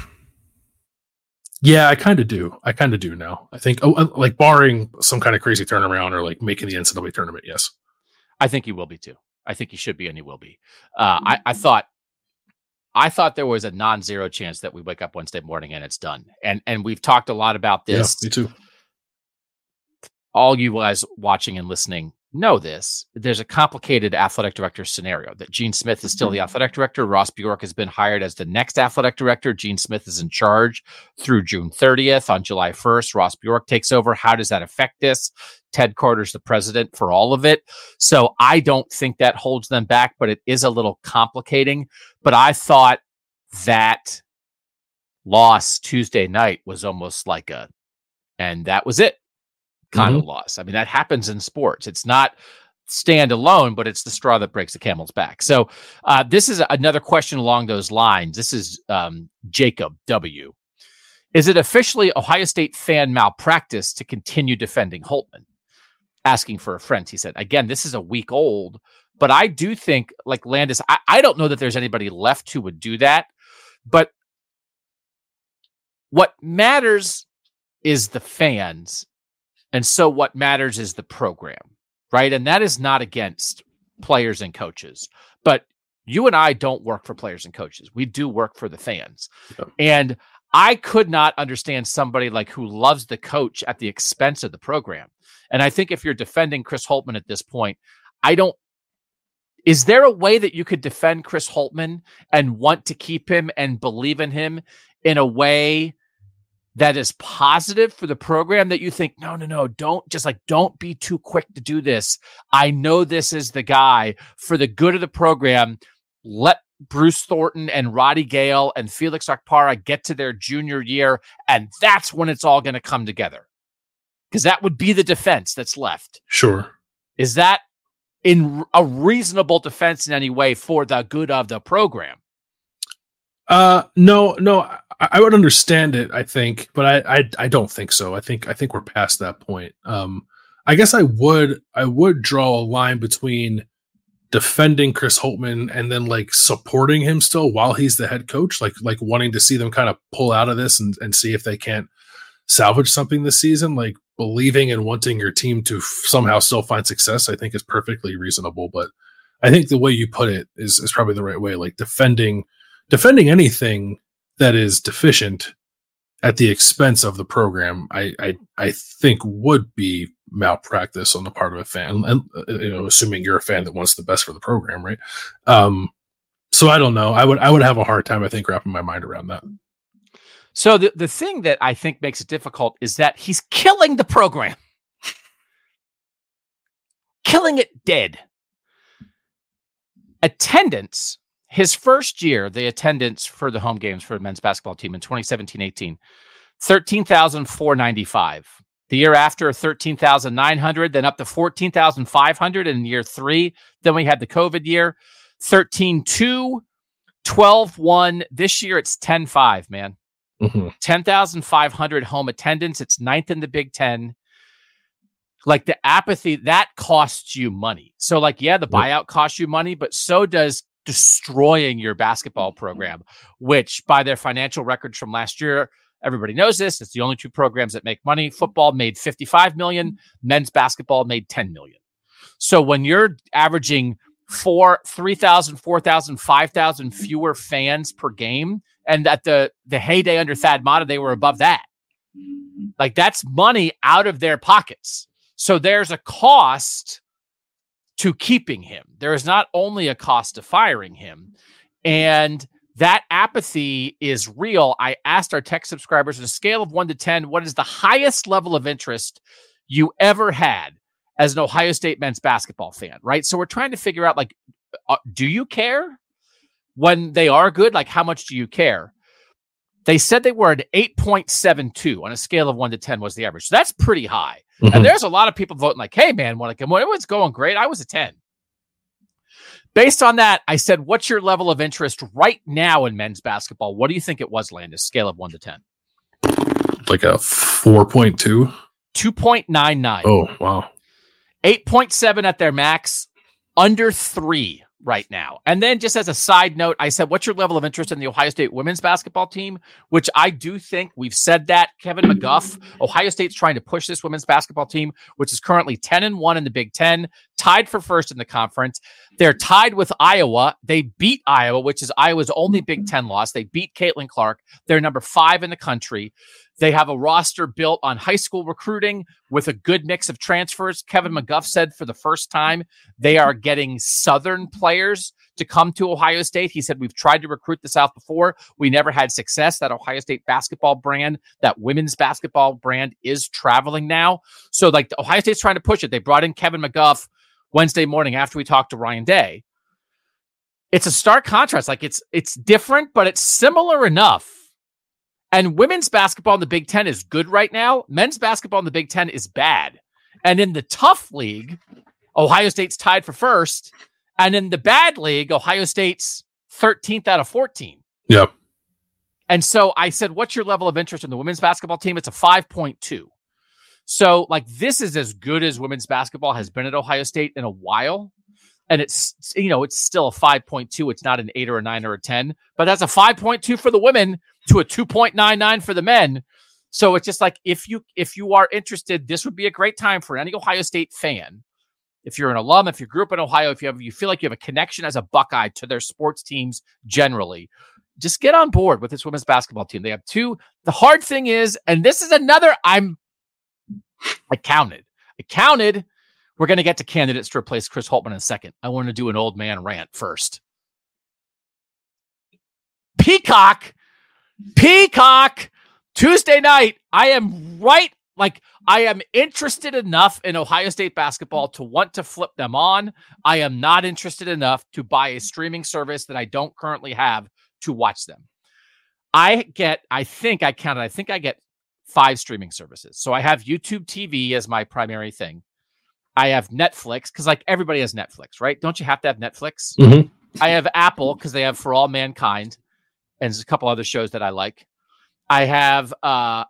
Yeah, I kind of do. I kind of do now. I think, oh, uh, like barring some kind of crazy turnaround or like making the NCAA tournament. Yes, I think he will be too. I think he should be and he will be. Uh, I, I thought I thought there was a non-zero chance that we wake up Wednesday morning and it's done. And and we've talked a lot about this. Yeah, me too. All you guys watching and listening know this. There's a complicated athletic director scenario that Gene Smith is still the mm-hmm. athletic director. Ross Bjork has been hired as the next athletic director. Gene Smith is in charge through June 30th. On July 1st, Ross Bjork takes over. How does that affect this? Ted Carter's the president for all of it. So I don't think that holds them back, but it is a little complicating. But I thought that loss Tuesday night was almost like a, and that was it kind Mhm. of loss. I mean, that happens in sports. It's not stand alone, but it's the straw that breaks the camel's back. So uh, this is another question along those lines. This is um, Jacob W. Is it officially Ohio State fan malpractice to continue defending Holtmann? Asking for a friend, he said. Again, this is a week old, but I do think, like Landis, I, I don't know that there's anybody left who would do that. But what matters is the fans. And so what matters is the program, right? And that is not against players and coaches, but you and I don't work for players and coaches. We do work for the fans. Yep. And I could not understand somebody like who loves the coach at the expense of the program. And I think if you're defending Chris Holtmann at this point, I don't is there a way that you could defend Chris Holtmann and want to keep him and believe in him in a way that is positive for the program that you think, no, no, no, don't just like, don't be too quick to do this. I know this is the guy for the good of the program. Let Bruce Thornton and Roddy Gayle and Felix Okpara get to their junior year, and that's when it's all going to come together. Because that would be the defense that's left. Sure. Is that in a reasonable defense in any way for the good of the program? Uh, no, no, I, would understand it. I think, but I, I, I don't think so. I think, I think we're past that point. Um, I guess I would, I would draw a line between defending Chris Holtmann and then like supporting him still while he's the head coach, like, like wanting to see them kind of pull out of this and, and see if they can't salvage something this season. Like believing and wanting your team to f- somehow still find success, I think is perfectly reasonable. But I think the way you put it is, is probably the right way. Like defending, defending anything that is deficient at the expense of the program, I I, I think would be malpractice on the part of a fan, and uh, you know, assuming you're a fan that wants the best for the program, right? Um, so I don't know. I would I would have a hard time, I think, wrapping my mind around that. So the, the thing that I think makes it difficult is that he's killing the program. killing it dead. Attendance, his first year, the attendance for the home games for the men's basketball team in 2017-18, 13,495. The year after, 13,900, then up to 14,500 in year three. Then we had the COVID year, 13,2, 12-1. This year, it's 10-5, man. Mhm. 10,500 home attendance. It's ninth in the Big Ten. Like the apathy, that costs you money. So, like, yeah, the buyout costs you money, but so does destroying your basketball mm-hmm. program, which by their financial records from last year, everybody knows this. It's the only two programs that make money. Mm-hmm. Football made 55 million, mm-hmm. men's basketball made 10 million. So when you're averaging four, 3,000, 4,000, 5,000 fewer fans per game, and at the the heyday under Thad Matta, they were above that. Like that's money out of their pockets. So there's a cost to keeping him. There is not only a cost to firing him, and that apathy is real. I asked our tech subscribers on a scale of one to ten, what is the highest level of interest you ever had as an Ohio State men's basketball fan? Right. So we're trying to figure out like, uh, do you care? when they are good, like how much do you care? They said they were at 8.72 on a scale of one to 10 was the average. So that's pretty high. Mhm. And there's a lot of people voting like, hey, man, when, it was going great, I was a 10. Based on that, I said, what's your level of interest right now in men's basketball? What do you think it was, Landis? Scale of one to 10. like a four point two. 2.99. Oh wow. 8.7 at their max, under three right now. And then, just as a side note, I said, What's your level of interest in the Ohio State women's basketball team? Which I do think we've said that. Kevin McGuff, Ohio State's trying to push this women's basketball team, which is currently 10 and 1 in the Big Ten, tied for first in the conference. They're tied with Iowa. They beat Iowa, which is Iowa's only Big Ten loss. They beat Caitlin Clark. They're number five in the country. They have a roster built on high school recruiting with a good mix of transfers. Kevin mm-hmm. McGuff said for the first time they are getting Southern players to come to Ohio State. He said, We've tried to recruit the South before. We never had success. That Ohio State basketball brand, that women's basketball brand is traveling now. So, like, Ohio State's trying to push it. They brought in Kevin McGuff Wednesday morning after we talked to Ryan Day. It's a stark contrast. Like, it's it's different, but it's similar enough. And women's basketball in the Big Ten is good right now. Men's basketball in the Big Ten is bad. And in the tough league, Ohio State's tied for first. And in the bad league, Ohio State's 13th out of 14. Yep. And so I said, What's your level of interest in the women's basketball team? It's a 5.2. So, like, this is as good as women's basketball has been at Ohio State in a while. And it's, you know, it's still a 5.2. It's not an eight or a nine or a 10, but that's a 5.2 for the women to a 2.99 for the men. So it's just like if you if you are interested, this would be a great time for any Ohio State fan. If you're an alum, if you grew up in Ohio, if you have you feel like you have a connection as a Buckeye to their sports teams generally, just get on board with this women's basketball team. They have two. The hard thing is, and this is another, I'm, I counted. I counted. We're going to get to candidates to replace Chris Holtmann in a second. I want to do an old man rant first. Peacock, Peacock, Tuesday night. I am right. Like, I am interested enough in Ohio State basketball to want to flip them on. I am not interested enough to buy a streaming service that I don't currently have to watch them. I get, I think I counted, I think I get five streaming services. So I have YouTube TV as my primary thing. I have Netflix because like everybody has Netflix, right? Don't you have to have Netflix? Mhm. I have Apple because they have For All Mankind and there's a couple other shows that I like. I have uh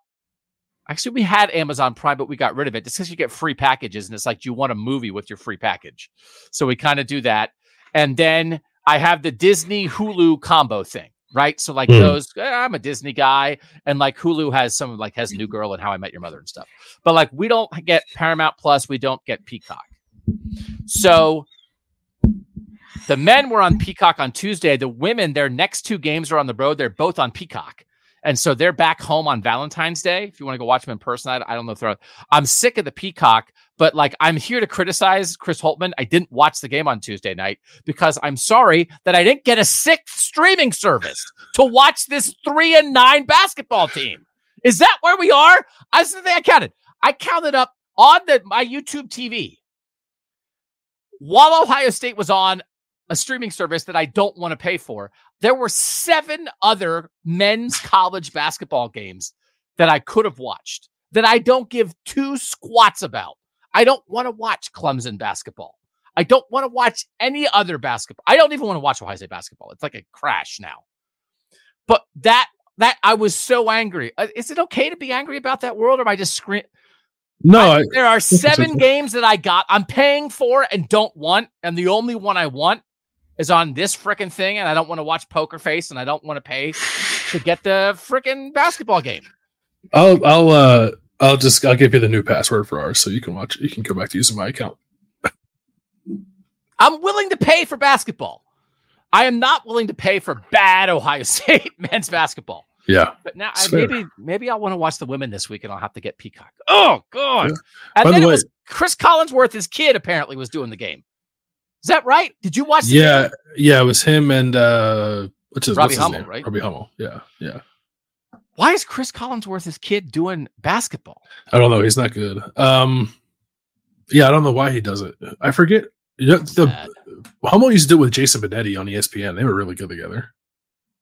actually we had Amazon Prime, but we got rid of it just because you get free packages and it's like do you want a movie with your free package. So we kind of do that. And then I have the Disney Hulu combo thing, right? So like Hmm. those, eh, I'm a Disney guy, and like Hulu has some like has New Girl and How I Met Your Mother and stuff. But like we don't get Paramount Plus, we don't get Peacock. So the men were on Peacock on Tuesday. The women, their next two games are on the road. They're both on Peacock. And so they're back home on Valentine's Day. If you want to go watch them in person, I, I don't know if they're. I'm sick of the Peacock, but like I'm here to criticize Chris Holtmann. I didn't watch the game on Tuesday night because I'm sorry that I didn't get a sixth streaming service to watch this three and nine basketball team. Is that where we are? I said I counted. I counted up on the my YouTube TV while Ohio State was on a streaming service that I don't want to pay for. There were seven other men's college basketball games that I could have watched that I don't give two squats about. I don't want to watch Clemson basketball. I don't want to watch any other basketball. I don't even want to watch Ohio State basketball. It's like a crash now. But that that I was so angry. Uh, Is it okay to be angry about that world, or am I just scream? No, I- I, there are seven games that I got. I'm paying for and don't want, and the only one I want is on this freaking thing, and I don't want to watch Poker Face, and I don't want to pay to get the freaking basketball game. I'll I'll uh I'll just I'll give you the new password for ours so you can watch you can go back to using my account. I'm willing to pay for basketball. I am not willing to pay for bad Ohio State men's basketball. Yeah. But now I, maybe maybe I want to watch the women this week, and I'll have to get Peacock. Oh God! Yeah. And By then the it was Chris Collinsworth, his kid, apparently was doing the game. Is that right? Did you watch? The Yeah, game? yeah, it was him and uh what's his, Robbie what's his Hummel, name? right? Robbie Hummel. Yeah, yeah. Why is Chris Collinsworth's kid, doing basketball? I don't know. He's not good. Um, yeah, I don't know why he does it. I forget. You know, the Sad. Hummel used to do it with Jason Benetti on ESPN. They were really good together.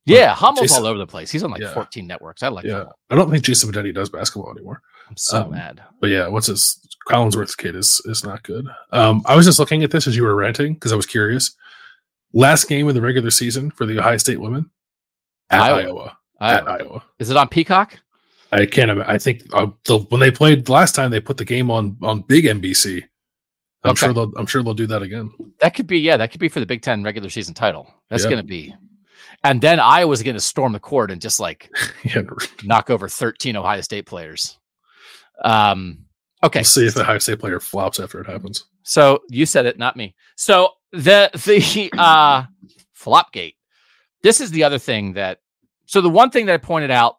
Yeah, Hummel's Jason- all over the place. He's on like Yeah. 14 networks. I like Yeah, Hummel. I don't think Jason Benetti does basketball anymore. I'm so Um, mad. But yeah, what's his Collinsworth's kid is is not good. Um, I was just looking at this as you were ranting because I was curious. Last game of the regular season for the Ohio State women at Iowa. Iowa. At Iowa. is it on Peacock? I can't. I think uh, the, when they played last time, they put the game on on big NBC. I'm Okay. sure they'll. I'm sure they'll do that again. That could be, yeah, that could be for the Big Ten regular season title. That's Yeah. going to be. And then Iowa's going to storm the court and just like yeah, knock over 13 Ohio State players. Um, okay. we'll see if the Ohio State player flops after it happens. So you said it, not me. So the the uh Flopgate. This is the other thing that so the one thing that I pointed out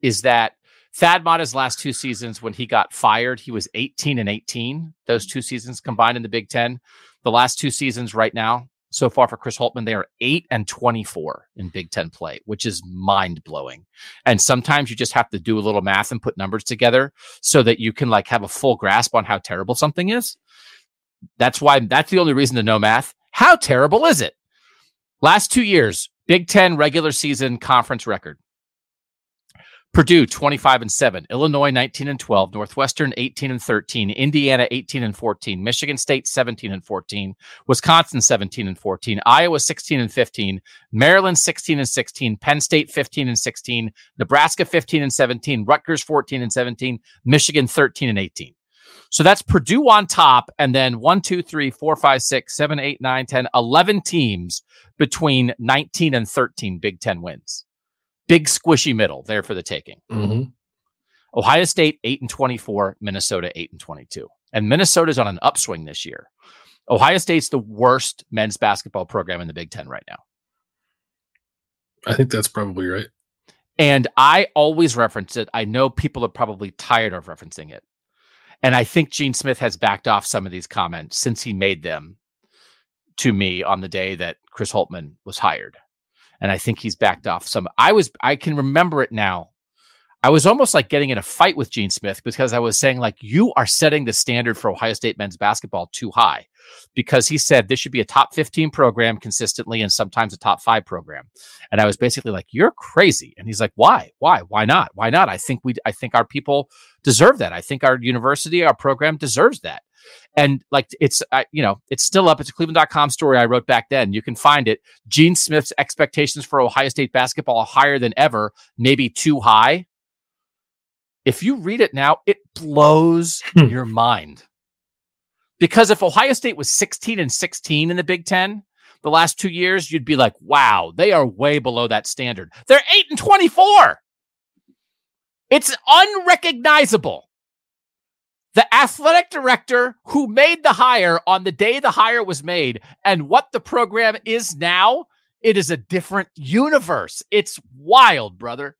is that Thad Matta's last two seasons when he got fired, he was 18 and 18. Those two seasons combined in the Big Ten. The last two seasons right now, so far for Chris Holtmann, they are 8 and 24 in Big Ten play, which is mind blowing. And sometimes you just have to do a little math and put numbers together so that you can like have a full grasp on how terrible something is. That's why that's the only reason to know math. How terrible is it? Last two years, Big Ten regular season conference record Purdue 25 and 7, Illinois 19 and 12, Northwestern 18 and 13, Indiana 18 and 14, Michigan State 17 and 14, Wisconsin 17 and 14, Iowa 16 and 15, Maryland 16 and 16, Penn State 15 and 16, Nebraska 15 and 17, Rutgers 14 and 17, Michigan 13 and 18. So that's Purdue on top, and then one, two, three, four, five, six, seven, eight, nine, 10, 11 teams between 19 and 13 Big Ten wins big squishy middle there for the taking. Mm-hmm. Ohio State 8 and 24, Minnesota 8 and 22. And Minnesota's on an upswing this year. Ohio State's the worst men's basketball program in the Big 10 right now. I think that's probably right. And I always reference it. I know people are probably tired of referencing it. And I think Gene Smith has backed off some of these comments since he made them to me on the day that Chris Holtmann was hired and I think he's backed off some. I was I can remember it now. I was almost like getting in a fight with Gene Smith because I was saying like you are setting the standard for Ohio State men's basketball too high because he said this should be a top 15 program consistently and sometimes a top 5 program. And I was basically like you're crazy and he's like why? Why? Why not? Why not? I think we I think our people deserve that. I think our university, our program deserves that. And like it's, uh, you know, it's still up. It's a cleveland.com story I wrote back then. You can find it. Gene Smith's expectations for Ohio State basketball are higher than ever, maybe too high. If you read it now, it blows hmm. your mind. Because if Ohio State was 16 and 16 in the Big Ten the last two years, you'd be like, wow, they are way below that standard. They're 8 and 24. It's unrecognizable. The athletic director who made the hire on the day the hire was made and what the program is now, it is a different universe. It's wild, brother.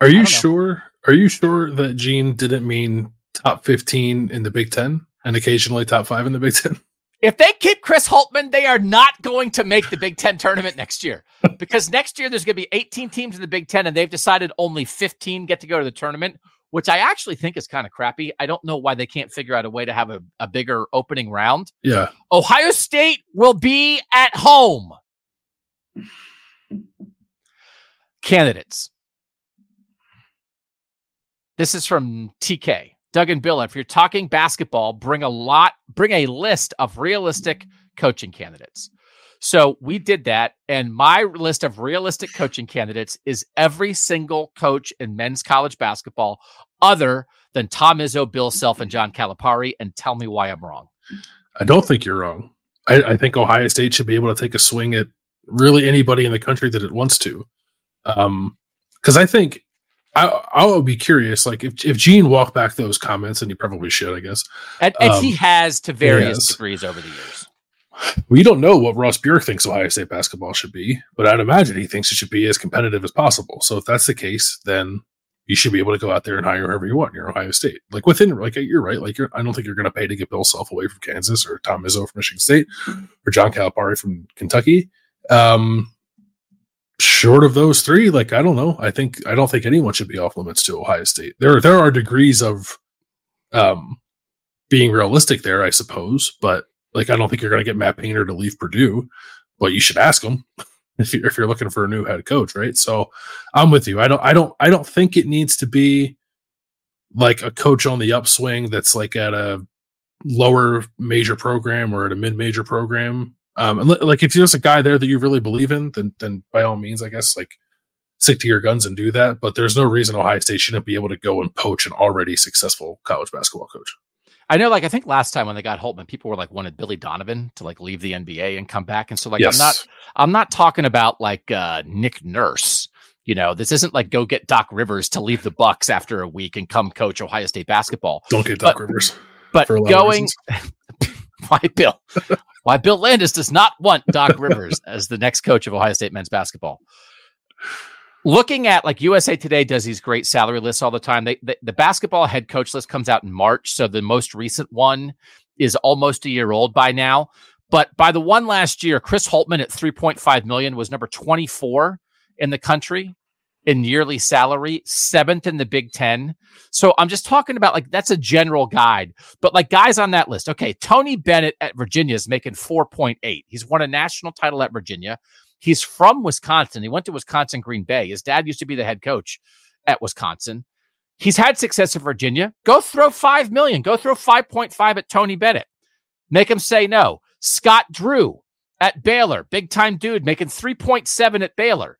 Are you sure? Are you sure that Gene didn't mean top 15 in the Big 10 and occasionally top 5 in the Big 10? If they keep Chris Holtmann, they are not going to make the Big Ten tournament next year because next year there's going to be 18 teams in the Big Ten and they've decided only 15 get to go to the tournament, which I actually think is kind of crappy. I don't know why they can't figure out a way to have a, a bigger opening round. Yeah. Ohio State will be at home. Candidates. This is from TK. Doug and Bill, if you're talking basketball, bring a lot, bring a list of realistic coaching candidates. So we did that. And my list of realistic coaching candidates is every single coach in men's college basketball other than Tom Izzo, Bill Self, and John Calipari. And tell me why I'm wrong. I don't think you're wrong. I, I think Ohio State should be able to take a swing at really anybody in the country that it wants to. Um, because I think I I would be curious, like if if Gene walked back those comments, and he probably should, I guess. And, and um, he has to various degrees over the years. We don't know what Ross Bjork thinks Ohio State basketball should be, but I'd imagine he thinks it should be as competitive as possible. So if that's the case, then you should be able to go out there and hire whoever you want. You're Ohio State, like within, like you're right. Like you're, I don't think you're going to pay to get Bill Self away from Kansas or Tom Izzo from Michigan State or John Calipari from Kentucky. Um, short of those three, like I don't know. I think I don't think anyone should be off limits to Ohio State. There there are degrees of um being realistic there, I suppose, but like I don't think you're going to get Matt Painter to leave Purdue, but you should ask him if you're if you're looking for a new head coach, right? So I'm with you. I don't I don't I don't think it needs to be like a coach on the upswing that's like at a lower major program or at a mid major program um, and like if there's a guy there that you really believe in, then then by all means, I guess like stick to your guns and do that. But there's no reason Ohio State shouldn't be able to go and poach an already successful college basketball coach. I know, like I think last time when they got Holtmann, people were like wanted Billy Donovan to like leave the NBA and come back, and so like yes. I'm not I'm not talking about like uh, Nick Nurse. You know, this isn't like go get Doc Rivers to leave the Bucks after a week and come coach Ohio State basketball. Don't get Doc but, Rivers. But going, why Bill? why Bill Landis does not want Doc Rivers as the next coach of Ohio State men's basketball. Looking at like USA Today does these great salary lists all the time. They, the, the basketball head coach list comes out in March, so the most recent one is almost a year old by now. But by the one last year, Chris Holtmann at 3.5 million was number 24 in the country in yearly salary, seventh in the Big Ten. So I'm just talking about like that's a general guide, but like guys on that list. Okay, Tony Bennett at Virginia is making 4.8. He's won a national title at Virginia. He's from Wisconsin. He went to Wisconsin Green Bay. His dad used to be the head coach at Wisconsin. He's had success at Virginia. Go throw 5 million. Go throw 5.5 at Tony Bennett. Make him say no. Scott Drew at Baylor, big time dude, making 3.7 at Baylor.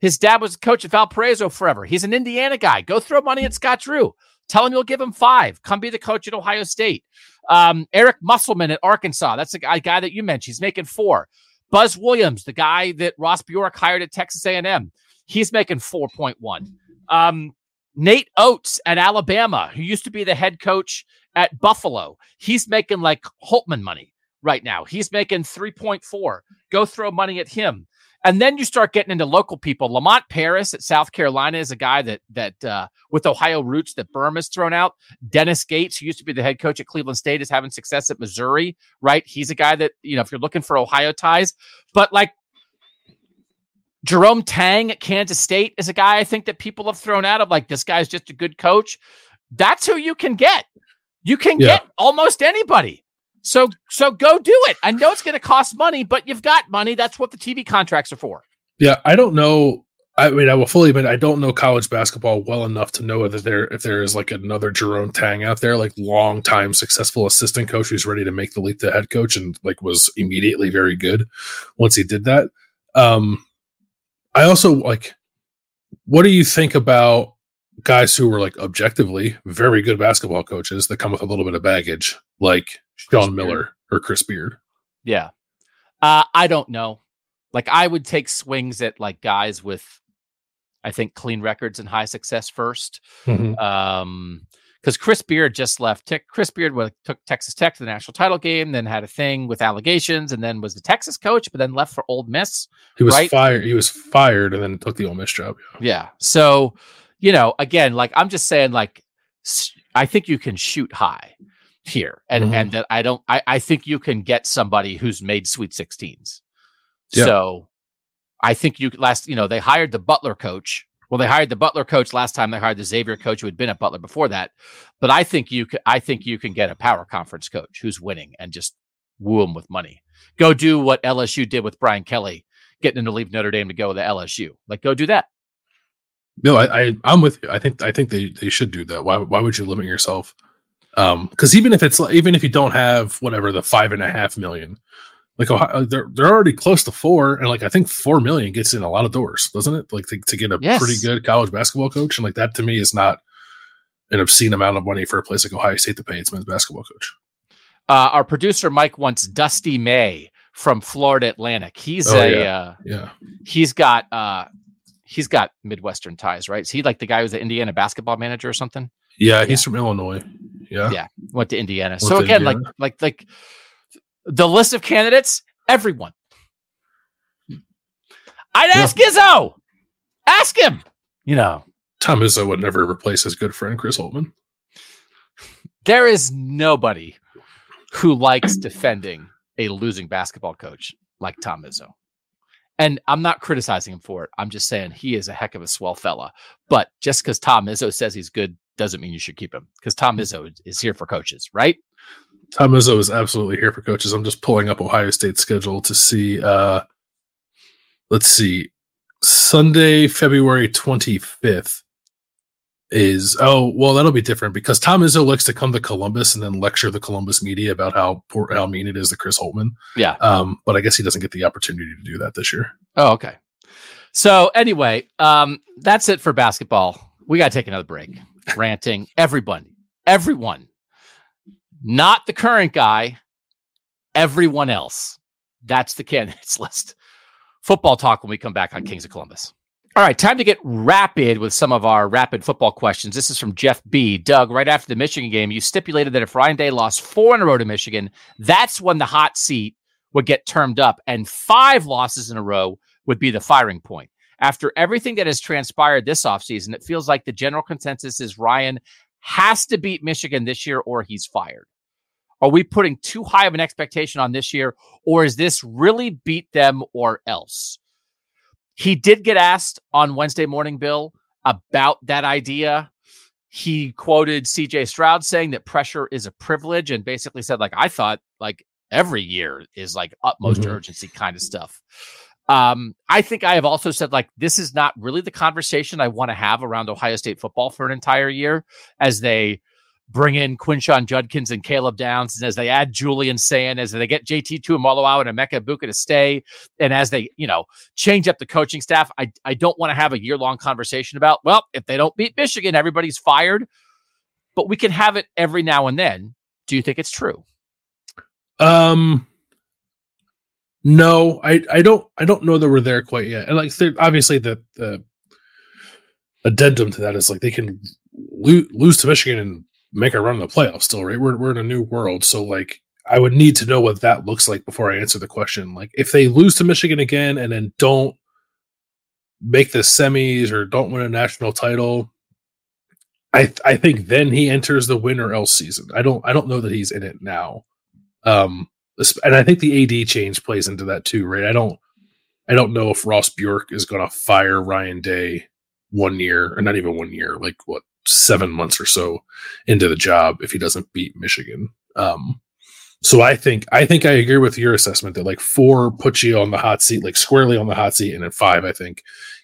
His dad was a coach at Valparaiso forever. He's an Indiana guy. Go throw money at Scott Drew. Tell him you'll give him five. Come be the coach at Ohio State. Um, Eric Musselman at Arkansas. That's the guy, guy that you mentioned. He's making four. Buzz Williams, the guy that Ross Bjork hired at Texas A&M, he's making 4.1. Um, Nate Oats at Alabama, who used to be the head coach at Buffalo, he's making like Holtmann money right now. He's making 3.4. Go throw money at him. And then you start getting into local people. Lamont Paris at South Carolina is a guy that that uh, with Ohio roots that Berm has thrown out. Dennis Gates, who used to be the head coach at Cleveland State, is having success at Missouri. Right? He's a guy that you know if you're looking for Ohio ties, but like Jerome Tang at Kansas State is a guy I think that people have thrown out of like this guy's just a good coach. That's who you can get. You can yeah. get almost anybody. So so go do it. I know it's going to cost money, but you've got money. That's what the TV contracts are for. Yeah, I don't know. I mean, I will fully admit I don't know college basketball well enough to know that there if there is like another Jerome Tang out there, like long time successful assistant coach who's ready to make the leap to head coach and like was immediately very good once he did that. Um, I also like. What do you think about guys who were like objectively very good basketball coaches that come with a little bit of baggage, like Sean Miller or Chris Beard. Yeah. Uh, I don't know. Like I would take swings at like guys with I think clean records and high success 1st mm-hmm. Um because Chris Beard just left. Chris Beard took Texas Tech to the national title game, then had a thing with allegations, and then was the Texas coach, but then left for Ole Miss. He was right? fired. He was fired, and then took the Ole Miss job. Yeah. yeah. So, you know, again, like I'm just saying, like I think you can shoot high here, and mm-hmm. and that I don't. I I think you can get somebody who's made Sweet Sixteens. Yeah. So I think you last. You know, they hired the Butler coach. Well, they hired the Butler coach last time. They hired the Xavier coach who had been at Butler before that. But I think you can I think you can get a power conference coach who's winning and just woo him with money. Go do what LSU did with Brian Kelly, getting him to leave Notre Dame to go to LSU. Like, go do that. No, I, I I'm with you. I think I think they they should do that. Why why would you limit yourself? Um, because even if it's even if you don't have whatever the five and a half million, like Ohio, they're they're already close to four, and like I think four million gets in a lot of doors, doesn't it? Like to, to get a yes. pretty good college basketball coach, and like that to me is not an obscene amount of money for a place like Ohio State to pay its men's basketball coach. Uh, our producer Mike wants Dusty May from Florida Atlantic. He's oh, a yeah. Uh, yeah. He's got uh, he's got Midwestern ties, right? Is he like the guy who's the Indiana basketball manager or something? Yeah, he's yeah. from Illinois. Yeah. Yeah. Went to Indiana. Went so to again, Indiana. like like like the list of candidates, everyone. I'd ask yeah. Izzo. Ask him. You know. Tom Izzo would never replace his good friend Chris Holtmann. There is nobody who likes defending a losing basketball coach like Tom Izzo. And I'm not criticizing him for it. I'm just saying he is a heck of a swell fella. But just because Tom Izzo says he's good doesn't mean you should keep him because Tom Izzo is here for coaches, right? Tom Izzo is absolutely here for coaches. I'm just pulling up Ohio State's schedule to see. Uh, let's see. Sunday, February 25th is oh well that'll be different because Tom Izzo likes to come to Columbus and then lecture the Columbus media about how poor how mean it is to Chris Holtmann. Yeah. Um, but I guess he doesn't get the opportunity to do that this year. Oh, okay. So anyway, um, that's it for basketball. We got to take another break ranting. Everyone, everyone, not the current guy, everyone else. That's the candidates list. Football talk when we come back on Kings of Columbus. All right, time to get rapid with some of our rapid football questions. This is from Jeff B. Doug, right after the Michigan game, you stipulated that if Ryan Day lost four in a row to Michigan, that's when the hot seat would get termed up, and five losses in a row would be the firing point after everything that has transpired this offseason, it feels like the general consensus is Ryan has to beat Michigan this year or he's fired. Are we putting too high of an expectation on this year, or is this really beat them or else? He did get asked on Wednesday morning, Bill, about that idea. He quoted CJ Stroud saying that pressure is a privilege and basically said, like, I thought like every year is like utmost mm-hmm. urgency kind of stuff. Um, I think I have also said like this is not really the conversation I want to have around Ohio State football for an entire year as they bring in Quinshon Judkins and Caleb Downs, and as they add Julian Sayin, as they get JT Tuimoloau out and Emeka Egbuka to stay, and as they, you know, change up the coaching staff, I, I don't want to have a year long conversation about, well, if they don't beat Michigan, everybody's fired. But we can have it every now and then. Do you think it's true? Um no, I, I don't I don't know that we're there quite yet. And like obviously the the addendum to that is like they can lo- lose to Michigan and make a run in the playoffs still, right? We're, we're in a new world. So, like, I would need to know what that looks like before I answer the question. Like, if they lose to Michigan again and then don't make the semis or don't win a national title, I th- I think then he enters the win or else season. I don't I don't know that he's in it now. Um, and I think the AD change plays into that too, right? I don't I don't know if Ross Bjork is going to fire Ryan Day one year or not even one year, like what seven months or so into the job if he doesn't beat Michigan. Um, so I think I think I agree with your assessment that like four puts you on the hot seat, like squarely on the hot seat, and at five, I think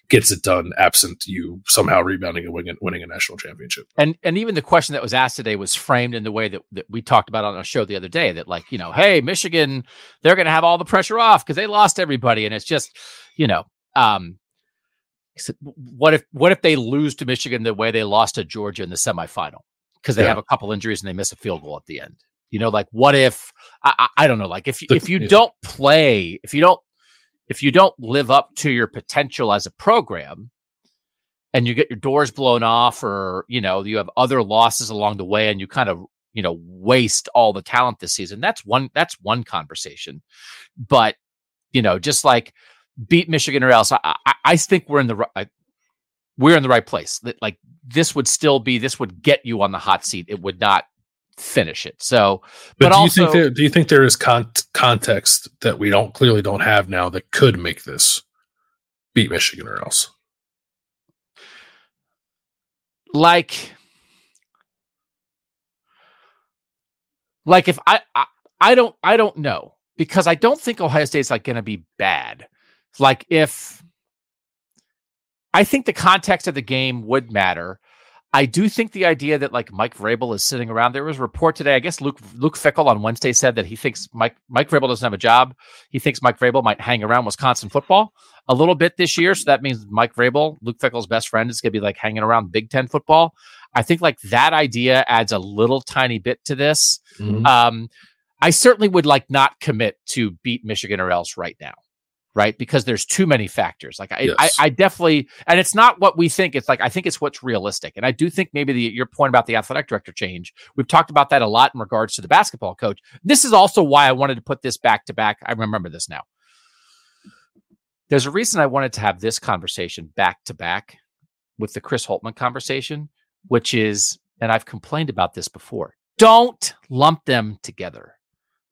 gets it done absent you somehow rebounding and winning, winning a national championship. And and even the question that was asked today was framed in the way that, that we talked about on our show the other day that like, you know, hey, Michigan, they're going to have all the pressure off because they lost everybody. And it's just, you know, um, what if what if they lose to Michigan the way they lost to Georgia in the semifinal because they yeah. have a couple injuries and they miss a field goal at the end? You know, like what if I, I don't know, like if if you yeah. don't play, if you don't if you don't live up to your potential as a program, and you get your doors blown off, or you know you have other losses along the way, and you kind of you know waste all the talent this season. That's one that's one conversation, but you know just like beat Michigan or else. I, I, I think we're in the right. We're in the right place. Like this would still be this would get you on the hot seat. It would not finish it. So, but, but do also, you think there, do you think there is con- context that we don't clearly don't have now that could make this beat Michigan or else? Like, like if I, I I don't I don't know because I don't think Ohio State's like going to be bad. Like if I think the context of the game would matter. I do think the idea that like Mike Vrabel is sitting around. There was a report today. I guess Luke Luke Fickell on Wednesday said that he thinks Mike Mike Vrabel doesn't have a job. He thinks Mike Vrabel might hang around Wisconsin football a little bit this year. So that means Mike Vrabel, Luke Fickell's best friend, is going to be like hanging around Big Ten football. I think like that idea adds a little tiny bit to this. Mm-hmm. Um, I certainly would like not commit to beat Michigan or else right now right? Because there's too many factors. Like I, yes. I, I, definitely, and it's not what we think. It's like I think it's what's realistic. And I do think maybe the, your point about the athletic director change. We've talked about that a lot in regards to the basketball coach. This is also why I wanted to put this back to back. I remember this now. There's a reason I wanted to have this conversation back to back with the Chris Holtmann conversation, which is, and I've complained about this before. Don't lump them together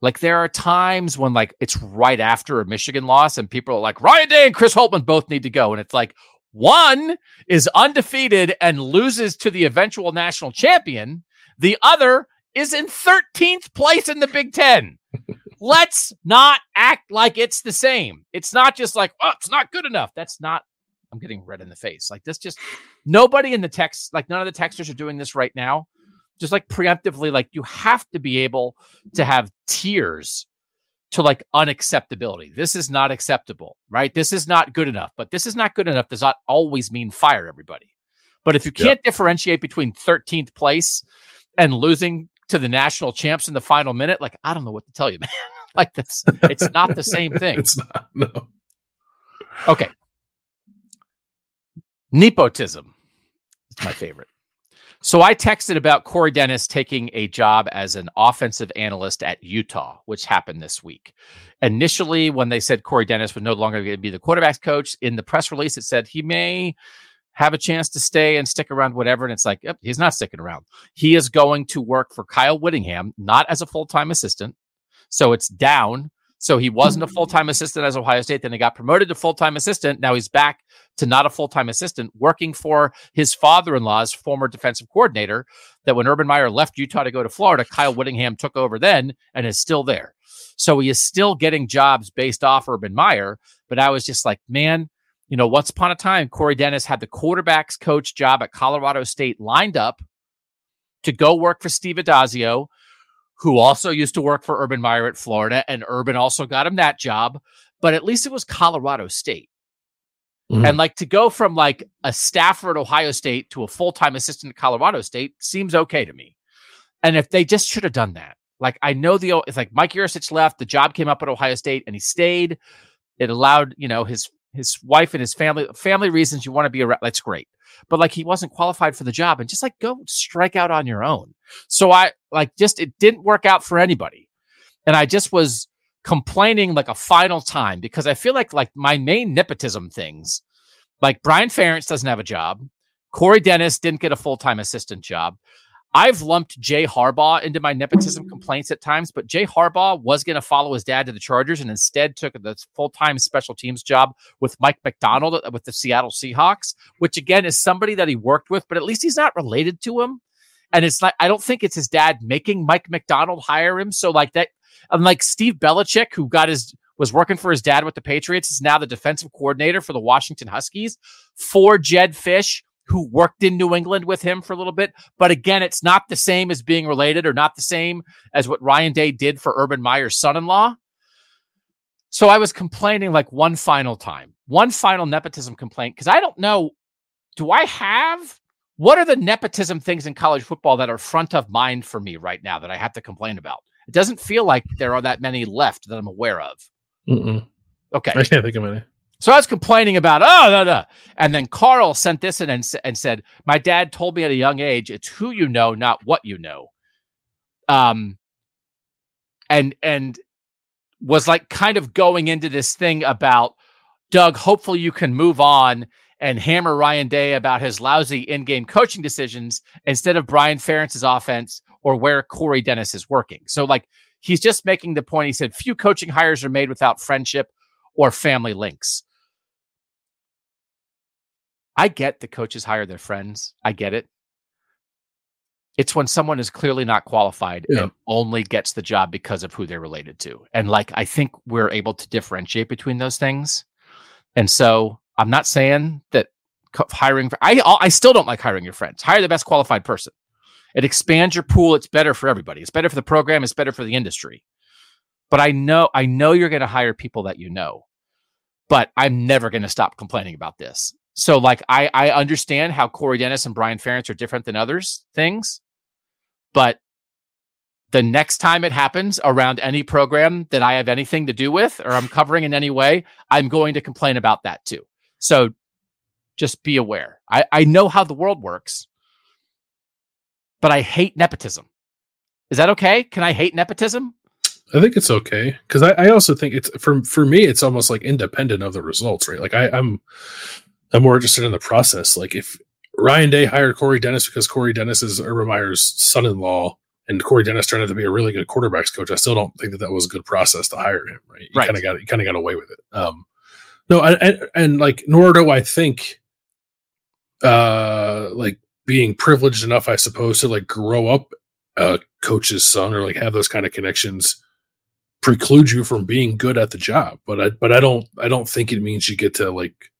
like there are times when like it's right after a Michigan loss and people are like Ryan Day and Chris Holtmann both need to go and it's like one is undefeated and loses to the eventual national champion, the other is in 13th place in the Big 10. Let's not act like it's the same. It's not just like, oh, it's not good enough. That's not I'm getting red in the face. Like this just nobody in the text, like none of the texters are doing this right now just like preemptively, like you have to be able to have tiers to like unacceptability. This is not acceptable, right? This is not good enough, but this is not good enough does not always mean fire everybody. But if you can't differentiate between 13th place and losing to the national champs in the final minute, like I don't know what to tell you, man. like this, it's not the same thing. it's not, no. Okay. Nepotism. It's my favorite. So I texted about Corey Dennis taking a job as an offensive analyst at Utah, which happened this week. Initially, when they said Corey Dennis was no longer going to be the quarterbacks coach, in the press release it said he may have a chance to stay and stick around, whatever. And it's like, yep, he's not sticking around. He is going to work for Kyle Whittingham, not as a full time assistant. So it's down so he wasn't a full time assistant as Ohio State. Then he got promoted to full time assistant. Now he's back to not a full time assistant, working for his father in law's former defensive coordinator. That when Urban Meyer left Utah to go to Florida, Kyle Whittingham took over then and is still there. So he is still getting jobs based off Urban Meyer. But I was just like, man, you know, once upon a time, Corey Dennis had the quarterbacks coach job at Colorado State lined up to go work for Steve Addazio, who also used to work for Urban Meyer at Florida, and Urban also got him that job. But at least it was Colorado State. Mm-hmm. And like to go from like a staffer at Ohio State to a full time assistant at Colorado State seems okay to me. And if they just should have done that, like I know the it's like Mike Yurcich left, the job came up at Ohio State, and he stayed. It allowed you know his his wife and his family family reasons you want to be a that's great. But like he wasn't qualified for the job and just like go strike out on your own. So i like just it didn't work out for anybody. And i just was complaining like a final time because i feel like like my main nepotism things like brian ferentz doesn't have a job. Corey dennis didn't get a full-time assistant job I've lumped Jay Harbaugh into my nepotism mm. complaints at times, but Jay Harbaugh was going to follow his dad to the Chargers and instead took the full time special teams job with Mike Macdonald with the Seattle Seahawks, which again is somebody that he worked with, but at least he's not related to him. And it's like, I don't think it's his dad making Mike Macdonald hire him. So, like that, unlike Steve Belichick, who got his was working for his dad with the Patriots, is now the defensive coordinator for the Washington Huskies for Jed Fisch who worked in New England with him for a little bit. But again, it's not the same as being related or not the same as what Ryan Day did for Urban Meyer's son in law. So I was complaining like one final time, one final nepotism complaint, because I don't know. Do I have what are the nepotism things in college football that are front of mind for me right now that I have to complain about? It doesn't feel like there are that many left that I'm aware of. Mm-mm. Okay. I can't think of any. So I was complaining about, oh, no, no. And then Carl sent this in and, and said, My dad told me at a young age, it's who you know, not what you know. Um, and, and was like kind of going into this thing about Doug, hopefully you can move on and hammer Ryan Day about his lousy in game coaching decisions instead of Brian Ferentz's offense or where Corey Dennis is working. So, like, he's just making the point. He said, few coaching hires are made without friendship or family links. I get the coaches hire their friends. I get it. It's when someone is clearly not qualified yeah. and only gets the job because of who they're related to. And like, I think we're able to differentiate between those things. And so I'm not saying that hiring, I, I still don't like hiring your friends. Hire the best qualified person. It expands your pool. It's better for everybody. It's better for the program. It's better for the industry. But I know, I know you're going to hire people that you know, but I'm never going to stop complaining about this. So like I I understand how Corey Dennis and Brian Ferentz are different than others things, but the next time it happens around any program that I have anything to do with or I'm covering in any way, I'm going to complain about that too. So just be aware. I, I know how the world works, but I hate nepotism. Is that okay? Can I hate nepotism? I think it's okay because I, I also think it's for for me it's almost like independent of the results, right? Like I, I'm I'm more interested in the process. Like if Ryan Day hired Corey Dennis because Corey Dennis is Urban Meyer's son-in-law, and Corey Dennis turned out to be a really good quarterbacks coach. I still don't think that that was a good process to hire him. Right? You right. kind of got you kind of got away with it. Um, no, I, I, and like nor do I think, uh, like being privileged enough, I suppose, to like grow up a coach's son or like have those kind of connections preclude you from being good at the job. But I, but I don't, I don't think it means you get to like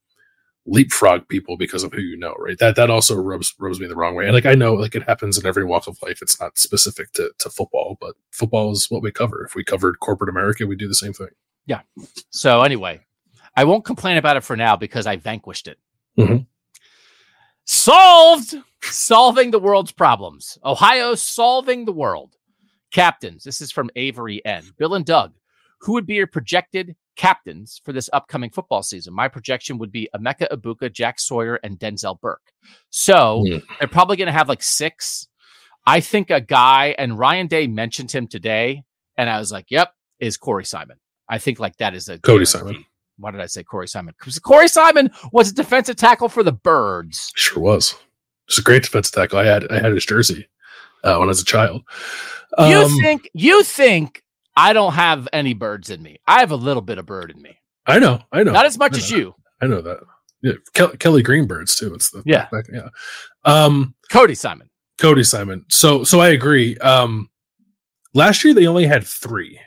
leapfrog people because of who you know, right? That that also rubs rubs me the wrong way. And like I know like it happens in every walk of life. It's not specific to, to football, but football is what we cover. If we covered corporate America, we do the same thing. Yeah. So anyway, I won't complain about it for now because I vanquished it. Mm-hmm. Solved solving the world's problems. Ohio solving the world. Captains. This is from Avery N. Bill and Doug. Who would be your projected captains for this upcoming football season. My projection would be Emeka Egbuka, Jack Sawyer, and Denzel Burke. So mm. they're probably going to have like six. I think a guy, and Ryan Day mentioned him today, and I was like, yep, is Corey Simon. I think like that is a Cody Simon. Why did I say Corey Simon? Because Corey Simon was a defensive tackle for the Birds. Sure was. It's a great defensive tackle. I had I had his jersey uh, when I was a child. Um, you think you think I don't have any birds in me. I have a little bit of bird in me. I know. I know. Not as much as you. I know that. Yeah, Ke- Kelly Greenbirds too. It's the yeah, back, yeah. Um, Cody Simon. Cody Simon. So, so I agree. Um, last year they only had three.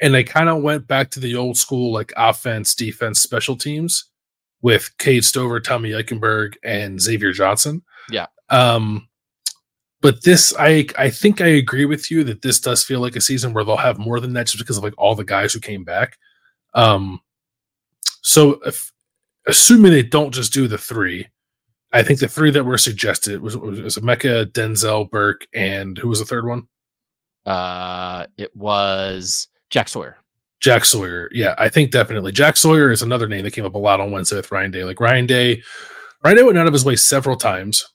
and they kind of went back to the old school like offense, defense, special teams with Cade Stover, Tommy Eichenberg, and Xavier Johnson. Yeah. Um, but this, I I think I agree with you that this does feel like a season where they'll have more than that just because of like all the guys who came back. Um, so if, assuming they don't just do the three, I think the three that were suggested was was, was Emeka, Denzel, Burke, and who was the third one? Uh, it was Jack Sawyer. Jack Sawyer. Yeah, I think definitely Jack Sawyer is another name that came up a lot on Wednesday with Ryan Day. Like Ryan Day, Ryan Day went out of his way several times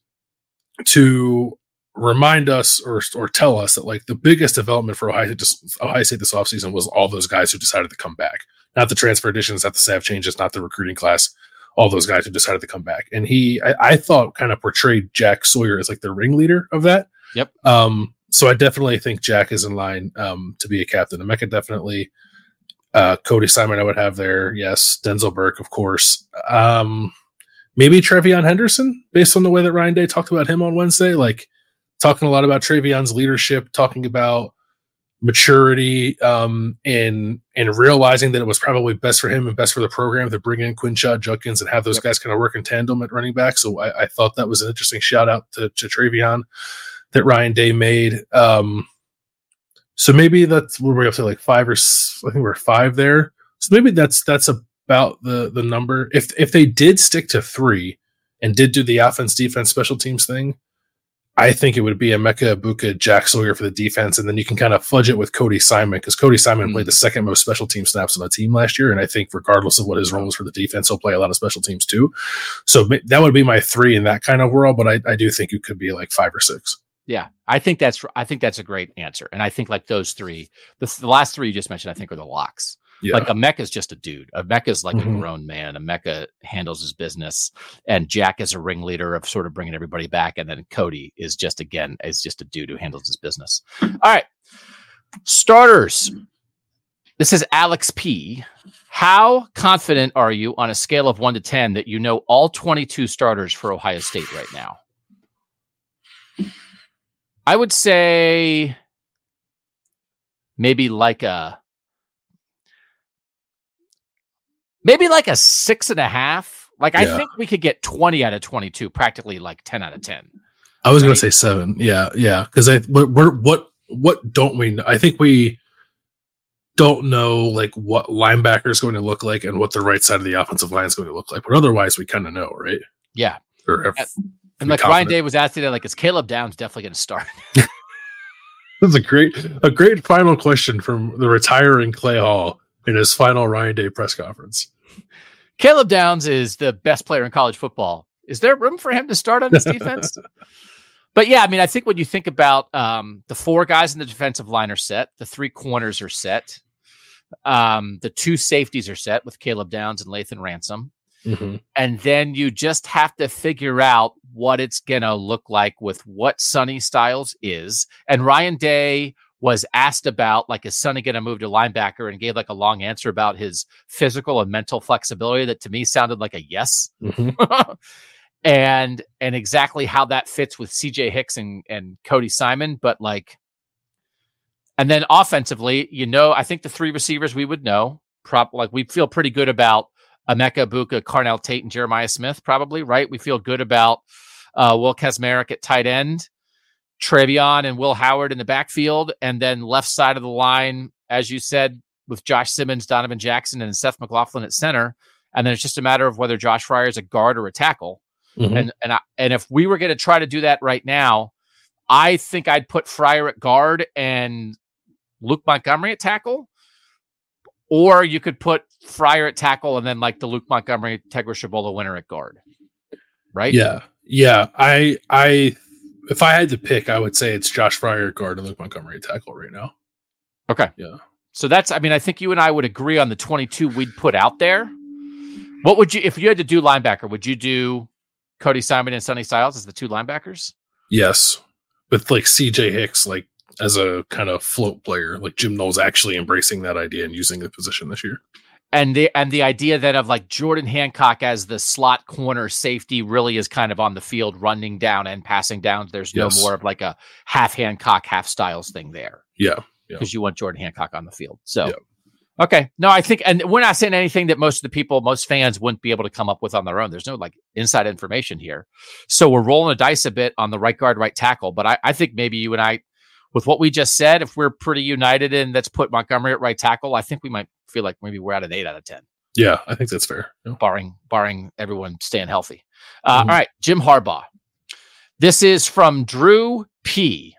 to remind us or or tell us that like the biggest development for Ohio, just Ohio State this offseason was all those guys who decided to come back. Not the transfer additions, not the staff changes, not the recruiting class, all those guys who decided to come back. And he I, I thought kind of portrayed Jack Sawyer as like the ringleader of that. Yep. Um, so I definitely think Jack is in line um, to be a captain. Emeka definitely. Uh, Cody Simon, I would have there. Yes, Denzel Burke, of course. Um, maybe TreVeyon Henderson, based on the way that Ryan Day talked about him on Wednesday. Like talking a lot about TreVeyon's leadership, talking about maturity, um, and and realizing that it was probably best for him and best for the program to bring in Quinshon Judkins and have those yep. guys kind of work in tandem at running back. So I, I, thought that was an interesting shout out to, to TreVeyon that Ryan Day made. Um, so maybe that's where we have to like five or I think we're five there. So maybe that's that's about the the number. If if they did stick to three and did do the offense, defense, special teams thing, I think it would be Emeka Egbuka, Jack Sawyer for the defense, and then you can kind of fudge it with Cody Simon because Cody Simon mm-hmm. played the second most special team snaps on the team last year, and I think regardless of what his role is for the defense, he'll play a lot of special teams too. So that would be my three in that kind of world, but I, I do think it could be like five or six. Yeah, I think that's I think that's a great answer, and I think like those three, the, the last three you just mentioned, I think are the locks. Yeah. Like Emeka is just a dude. Emeka is like mm-hmm. a grown man. Emeka handles his business, and Jack is a ringleader of sort of bringing everybody back, and then Cody is just again is just a dude who handles his business. All right, starters. This is Alex P. How confident are you on a scale of one to ten that you know all twenty-two starters for Ohio State right now? I would say maybe like a maybe like a six and a half. Like I think we could get 20 out of 22, practically like 10 out of 10. I was right? going to say seven. Yeah. Yeah. Cause I, we're, we're, what, what don't we know? I think we don't know like what linebacker is going to look like and what the right side of the offensive line is going to look like, but otherwise we kind of know, right? Yeah. Or have, and like confident. Ryan Day was asking that, like, is Caleb Downs definitely going to start? That's a great, a great final question from the retiring Clay Hall in his final Ryan Day press conference. Caleb Downs is the best player in college football. Is there room for him to start on this defense? but yeah, I mean, I think when you think about um, the four guys in the defensive line are set, the three corners are set, um, the two safeties are set with Caleb Downs and Lathan Ransom. Mm-hmm. And then you just have to figure out what it's going to look like with what Sonny Styles is. And Ryan Day was asked about, like, is Sonny going to move to linebacker and gave like a long answer about his physical and mental flexibility that to me sounded like a yes. Mm-hmm. and and exactly how that fits with CJ Hicks and, and Cody Simon. But like, and then offensively, you know, I think the three receivers we would know, prop like we feel pretty good about Emeka Egbuka, Carnell Tate, and Jeremiah Smith, probably, right? We feel good about uh, Will Kacmarek at tight end, TreVeyon and Will Howard in the backfield, and then left side of the line, as you said, with Josh Simmons, Donovan Jackson, and Seth McLaughlin at center. And then it's just a matter of whether Josh Fryar is a guard or a tackle. Mm-hmm. And and I, and if we were going to try to do that right now, I think I'd put Fryar at guard and Luke Montgomery at tackle. Or you could put Fryar at tackle and then like the Luke Montgomery, Tegra Tshabola winner at guard. Right? Yeah. Yeah. I I if I had to pick, I would say it's Josh Fryar at guard and Luke Montgomery tackle right now. Okay. Yeah. So that's I mean, I think you and I would agree on the 22 we'd put out there. What would you if you had to do linebacker, would you do Cody Simon and Sonny Styles as the two linebackers? Yes. With like CJ Hicks like as a kind of float player. Like Jim Knowles actually embracing that idea and using the position this year. And the and the idea then of like Jordan Hancock as the slot corner safety really is kind of on the field running down and passing down. There's no yes. more of like a half Hancock, half Styles thing there. Yeah. Because yeah. you want Jordan Hancock on the field. So yeah. Okay. No, I think, and we're not saying anything that most of the people, most fans wouldn't be able to come up with on their own. There's no like inside information here. So we're rolling the dice a bit on the right guard, right tackle. But I, I think maybe you and I, with what we just said, if we're pretty united and let's put Montgomery at right tackle, I think we might feel like maybe we're at an eight out of 10. Yeah, I think that's fair. Yeah. Barring, barring everyone staying healthy. Uh, mm-hmm. all right. Jim Harbaugh. This is from Drew P.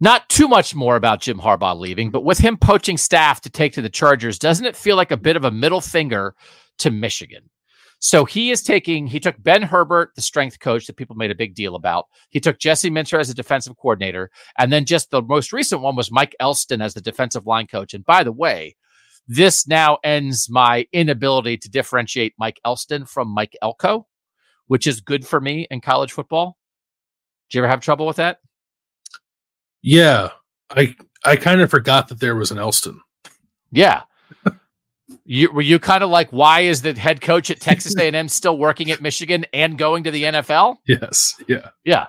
Not too much more about Jim Harbaugh leaving, but with him poaching staff to take to the Chargers, doesn't it feel like a bit of a middle finger to Michigan? So he is taking, he took Ben Herbert, the strength coach that people made a big deal about. He took Jesse Minter as a defensive coordinator. And then just the most recent one was Mike Elston as the defensive line coach. And by the way, this now ends my inability to differentiate Mike Elston from Mike Elko, which is good for me in college football. Do you ever have trouble with that? Yeah, I I kind of forgot that there was an Elston. Yeah. You were you kind of like why is the head coach at Texas A&M still working at Michigan and going to the NFL? Yes. Yeah. Yeah.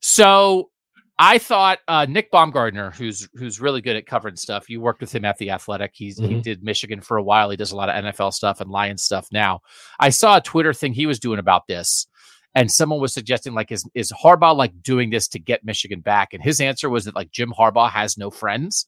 So I thought uh, Nick Baumgardner, who's who's really good at covering stuff. You worked with him at the Athletic. He's mm-hmm. he did Michigan for a while. He does a lot of NFL stuff and Lions stuff now. I saw a Twitter thing he was doing about this, and someone was suggesting like is is Harbaugh like doing this to get Michigan back? And his answer was that like Jim Harbaugh has no friends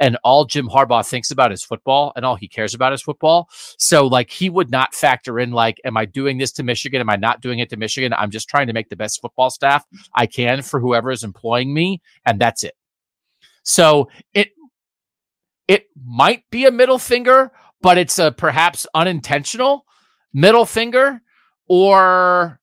and all Jim Harbaugh thinks about is football and all he cares about is football. So like he would not factor in like am I doing this to Michigan? Am I not doing it to Michigan? I'm just trying to make the best football staff I can for whoever is employing me and that's it. So it it might be a middle finger, but it's a perhaps unintentional middle finger or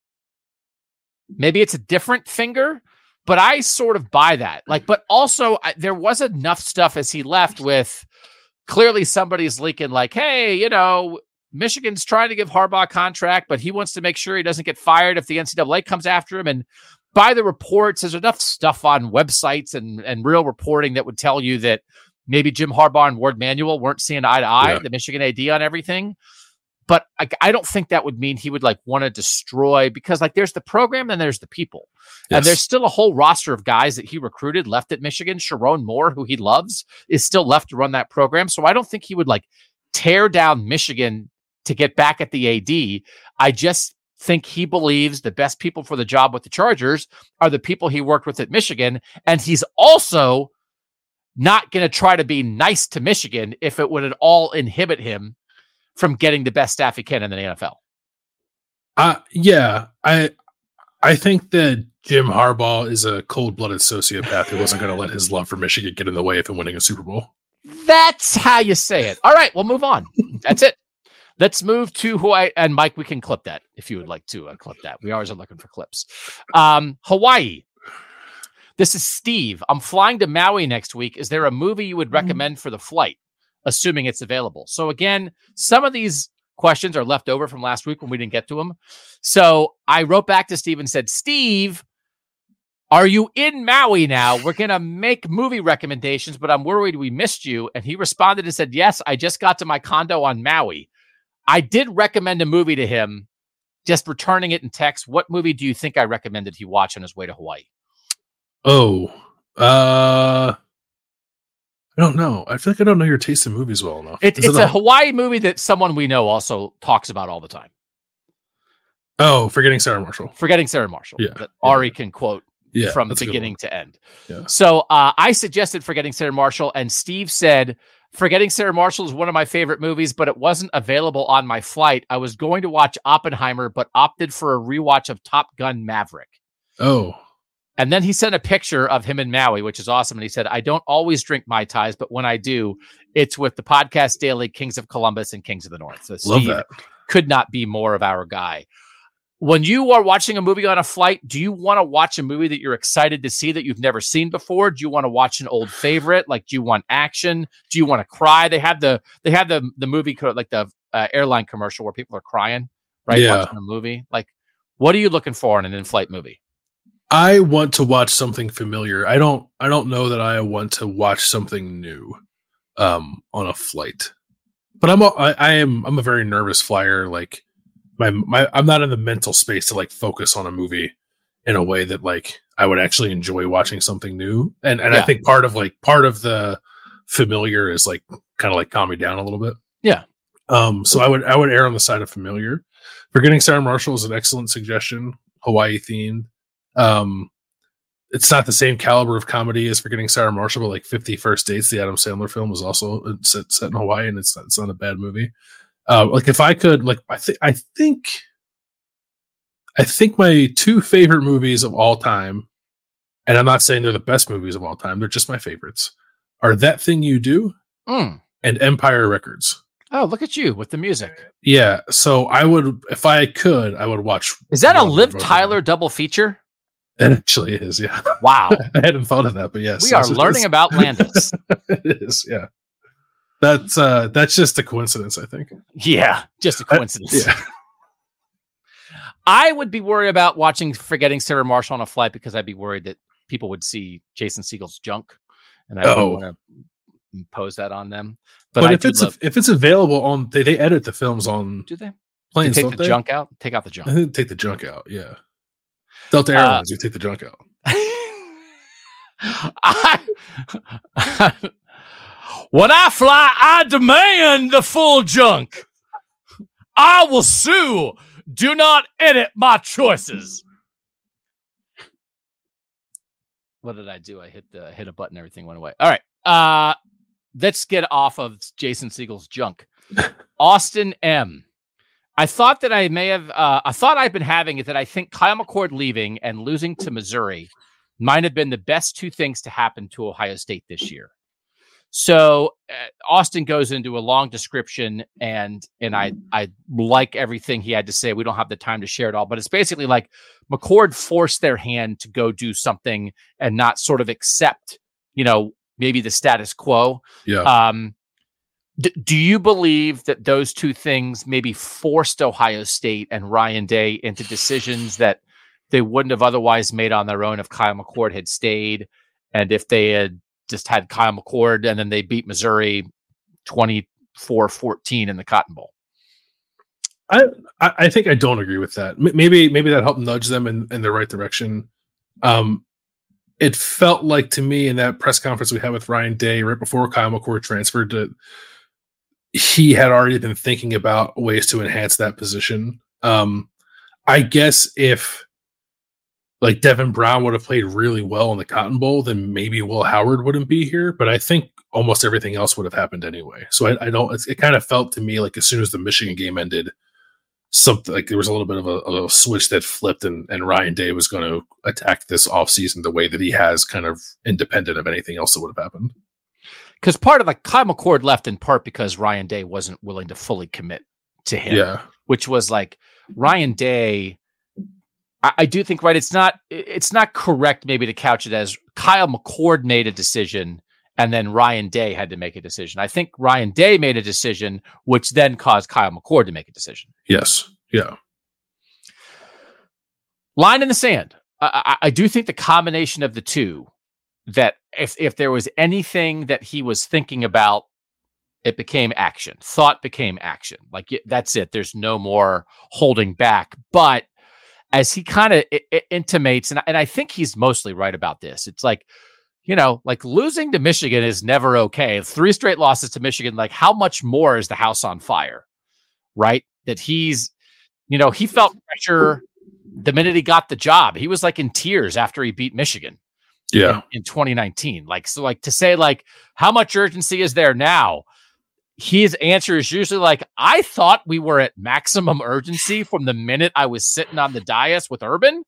Maybe it's a different finger, but I sort of buy that. Like, but also I, there was enough stuff as he left with clearly somebody's leaking, like, hey, you know, Michigan's trying to give Harbaugh a contract, but he wants to make sure he doesn't get fired if the NCAA comes after him. And by the reports, there's enough stuff on websites and, and real reporting that would tell you that maybe Jim Harbaugh and Warde Manuel weren't seeing eye to eye, yeah. the Michigan AD on everything but I, I, don't think that would mean he would like want to destroy because like there's the program and there's the people. Yes. and there's still a whole roster of guys that he recruited left at michigan. Sherrone Moore who he loves is still left to run that program. So i don't think he would like tear down michigan to get back at the ad i just think he believes the best people for the job with the chargers are the people he worked with at michigan. And he's also not going to try to be nice to michigan if it would at all inhibit him from getting the best staff he can in the NFL. Uh yeah, I I think that Jim Harbaugh is a cold-blooded sociopath who wasn't going to let his love for Michigan get in the way of him winning a Super Bowl. That's how you say it. All right, we'll move on. That's it. Let's move to Hawaii. And Mike, we can clip that if you would like to uh, clip that. We always are looking for clips. Um, Hawaii. This is Steve. I'm flying to Maui next week. Is there a movie you would mm-hmm. recommend for the flight? Assuming it's available. So again, some of these questions are left over from last week when we didn't get to them. So I wrote back to Steve and said, Steve, are you in Maui now? We're going to make movie recommendations, but I'm worried we missed you. And he responded and said, Yes, I just got to my condo on Maui. I did recommend a movie to him, just returning it in text. What movie do you think I recommended he watch on his way to Hawaii? Oh, uh, I don't know. I feel like I don't know your taste in movies well enough. It, it's it a, a Hawaii movie that someone we know also talks about all the time. Oh, forgetting Sarah Marshall. Forgetting Sarah Marshall. Yeah. That Ari can quote yeah, from beginning to end. Yeah. So uh, I suggested Forgetting Sarah Marshall, and Steve said Forgetting Sarah Marshall is one of my favorite movies, but it wasn't available on my flight. I was going to watch Oppenheimer, but opted for a rewatch of Top Gun Maverick. Oh. And then he sent a picture of him in Maui, which is awesome. And he said, I don't always drink Mai Tais, but when I do, it's with the podcast daily Kings of Columbus and Kings of the North. So Steve Love that. could not be more of our guy. When you are watching a movie on a flight, do you want to watch a movie that you're excited to see that you've never seen before? Do you want to watch an old favorite? Like, do you want action? Do you want to cry? They have the they have the the movie like the uh, airline commercial where people are crying, right? Yeah. Watching a movie. Like, what are you looking for in an in-flight movie? I want to watch something familiar. I don't I don't know that I want to watch something new um on a flight. But I'm a, I, I am I'm a very nervous flyer like my my I'm not in the mental space to like focus on a movie in a way that like I would actually enjoy watching something new. And and yeah. I think part of like part of the familiar is like kind of like calm me down a little bit. Yeah. Um, so I would I would err on the side of familiar. Forgetting Sarah Marshall is an excellent suggestion. Hawaii themed. Um, it's not the same caliber of comedy as Forgetting Sarah Marshall, but like Fifty First Dates, the Adam Sandler film, was also uh, set, set in Hawaii, and it's not, it's not a bad movie. Uh, like if I could, like I think I think I think my two favorite movies of all time, and I'm not saying they're the best movies of all time, they're just my favorites, are That Thing You Do Mm. and Empire Records. Oh, look at you with the music. Yeah, so I would, if I could, I would watch. Is that a Liv Tyler double feature? It actually is. Yeah, Wow. I hadn't thought of that, but yes, we are learning about Landis. it is. Yeah, that's uh that's just a coincidence, I think. yeah, just a coincidence. Yeah, I would be worried about watching Forgetting Sarah Marshall on a flight because I'd be worried that people would see Jason Segel's junk, and I Oh. don't want to impose that on them. But, but, if it's love, if it's available on, they they edit the films on do they? They planes, take the they? junk out. Take out the junk. I think take the junk out. Yeah, Delta Uh, Airlines, you take the junk out. I, when I fly, I demand the full junk. I will sue. Do not edit my choices. What did I do? I hit the hit a button. Everything went away. All right. Uh, let's get off of Jason Segel's junk. Austin M. I thought that I may have. Uh, a thought I've been having is that I think Kyle McCord leaving and losing to Missouri might have been the best two things to happen to Ohio State this year. So uh, Austin goes into a long description, and and I I like everything he had to say. We don't have the time to share it all, but it's basically like McCord forced their hand to go do something and not sort of accept, you know, maybe the status quo. Yeah, Um, d- do you believe that those two things maybe forced Ohio State and Ryan Day into decisions that they wouldn't have otherwise made on their own if Kyle McCord had stayed and if they had just had Kyle McCord and then they beat Missouri 24 14 in the Cotton Bowl? I, I think I don't agree with that. Maybe maybe that helped nudge them in, in the right direction. Um, it felt like to me in that press conference we had with Ryan Day right before Kyle McCord transferred to, he had already been thinking about ways to enhance that position. Um, I guess if like Devin Brown would have played really well in the Cotton Bowl, then maybe Will Howard wouldn't be here. But I think almost everything else would have happened anyway. So I, I don't. It, kind of felt to me like as soon as the Michigan game ended, something like there was a little bit of a, a switch that flipped, and, and Ryan Day was going to attack this offseason the way that he has, kind of independent of anything else that would have happened. Because part of like Kyle McCord left in part because Ryan Day wasn't willing to fully commit to him. Yeah, which was like Ryan Day. I, I do think right. It's not. It's not correct maybe to couch it as Kyle McCord made a decision and then Ryan Day had to make a decision. I think Ryan Day made a decision, which then caused Kyle McCord to make a decision. yes, yeah, Line in the sand. I, I, I do think the combination of the two. That if if there was anything that he was thinking about it became action. Thought became action. Like that's it. There's no more holding back. But as he kind of intimates, and and I think he's mostly right about this. It's like, you know, like losing to Michigan is never okay. Three straight losses to Michigan. Like, how much more is the house on fire? Right? That he's, you know, he felt pressure the minute he got the job. He was like in tears after he beat Michigan yeah, in, in 2019. Like, so like to say like how much urgency is there now? His answer is usually like, I thought we were at maximum urgency from the minute I was sitting on the dais with Urban.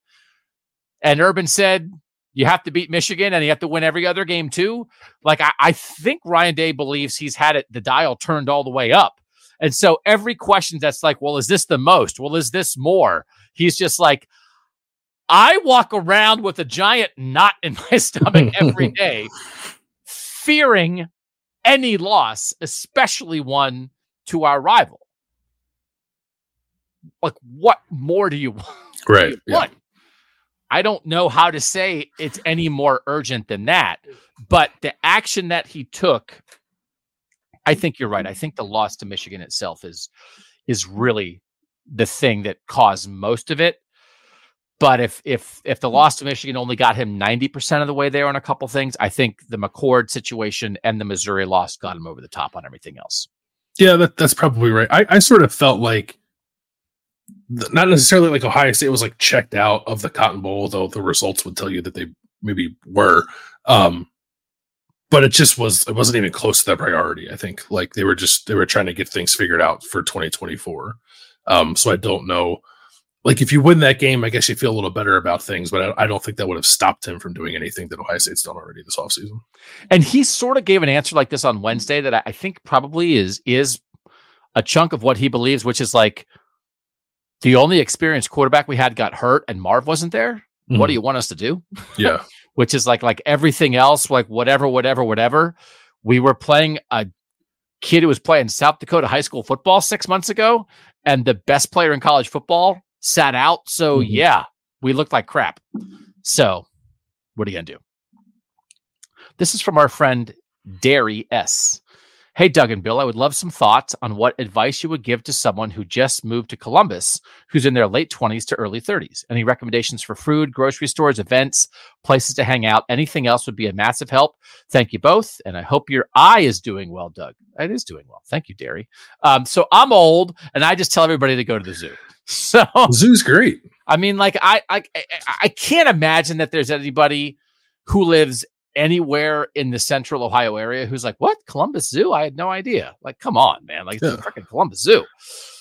And Urban said, you have to beat Michigan and you have to win every other game too. Like, I, I think Ryan Day believes he's had it, the dial turned all the way up. And so every question that's like, well, is this the most? Well, is this more? He's just like, I walk around with a giant knot in my stomach every day, fearing any loss, especially one to our rival. Like, what more do you want? right. Yeah. What? I don't know how to say it's any more urgent than that, but the action that he took, I think you're right. I think the loss to Michigan itself is is really the thing that caused most of it. But if if if the loss to Michigan only got him 90% of the way there on a couple things, I think the McCord situation and the Missouri loss got him over the top on everything else. Yeah, that, that's probably right. I, I sort of felt like not necessarily like Ohio State was like checked out of the Cotton Bowl, though the results would tell you that they maybe were. Um, but it just was it wasn't even close to that priority. I think like they were just they were trying to get things figured out for 2024. Um, so I don't know like if you win that game, I guess you feel a little better about things, but I, I, don't think that would have stopped him from doing anything that Ohio State's done already this offseason. And he sort of gave an answer like this on Wednesday that I think probably is is a chunk of what he believes, which is like the only experienced quarterback we had got hurt and Marv wasn't there. Mm-hmm. What do you want us to do? Yeah. which is like like everything else, like whatever, whatever, whatever. We were playing a kid who was playing South Dakota high school football six months ago, and the best player in college football sat out. So mm-hmm. yeah, we looked like crap. So what are you gonna do? This is from our friend Derry S. Hey, Doug and Bill, I would love some thoughts on what advice you would give to someone who just moved to Columbus, who's in their late 20s to early 30s. Any recommendations for food, grocery stores, events, places to hang out? Anything else would be a massive help. Thank you both. And I hope your eye is doing well, Doug. It is doing well. Thank you, Derry. Um, so I'm old and I just tell everybody to go to the zoo. So zoo's great. I mean, like I, I, I can't imagine that there's anybody who lives anywhere in the central Ohio area who's like, what Columbus Zoo? I had no idea. Like, come on, man! Like, yeah. freaking Columbus Zoo.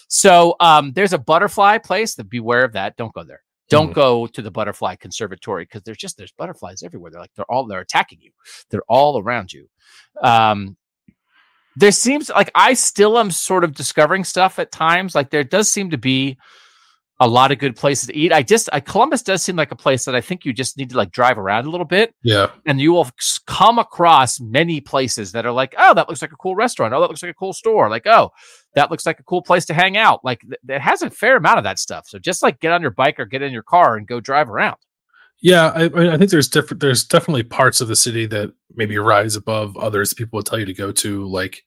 So, um, there's a butterfly place. That beware of that. Don't go there. Don't mm. go to the butterfly conservatory because there's just there's butterflies everywhere. They're like they're all they're attacking you. They're all around you. Um, there seems like I still am sort of discovering stuff at times. Like there does seem to be a lot of good places to eat. I just I, Columbus does seem like a place that I think you just need to like drive around a little bit. Yeah. And you will come across many places that are like, oh, that looks like a cool restaurant. Oh, that looks like a cool store. Like, oh, that looks like a cool place to hang out. Like th- it has a fair amount of that stuff. So just like get on your bike or get in your car and go drive around. Yeah, I, I think there's different. There's definitely parts of the city that maybe rise above others. People would tell you to go to, like,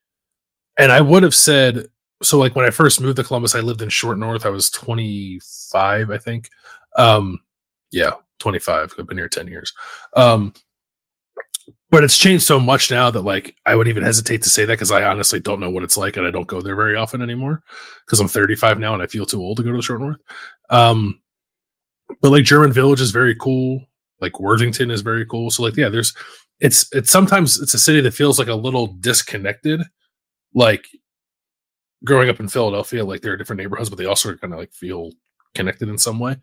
and I would have said so like when I first moved to Columbus, I lived in Short North. I was 25, I think. Um, yeah, 25. I've been here 10 years. Um, but it's changed so much now that like I would even hesitate to say that because I honestly don't know what it's like and I don't go there very often anymore because I'm 35 now and I feel too old to go to the Short North. Um, but like German Village is very cool. Like Worthington is very cool. So like yeah, there's it's it's sometimes it's a city that feels like a little disconnected. Like growing up in Philadelphia, like there are different neighborhoods, but they also kind of like feel connected in some way.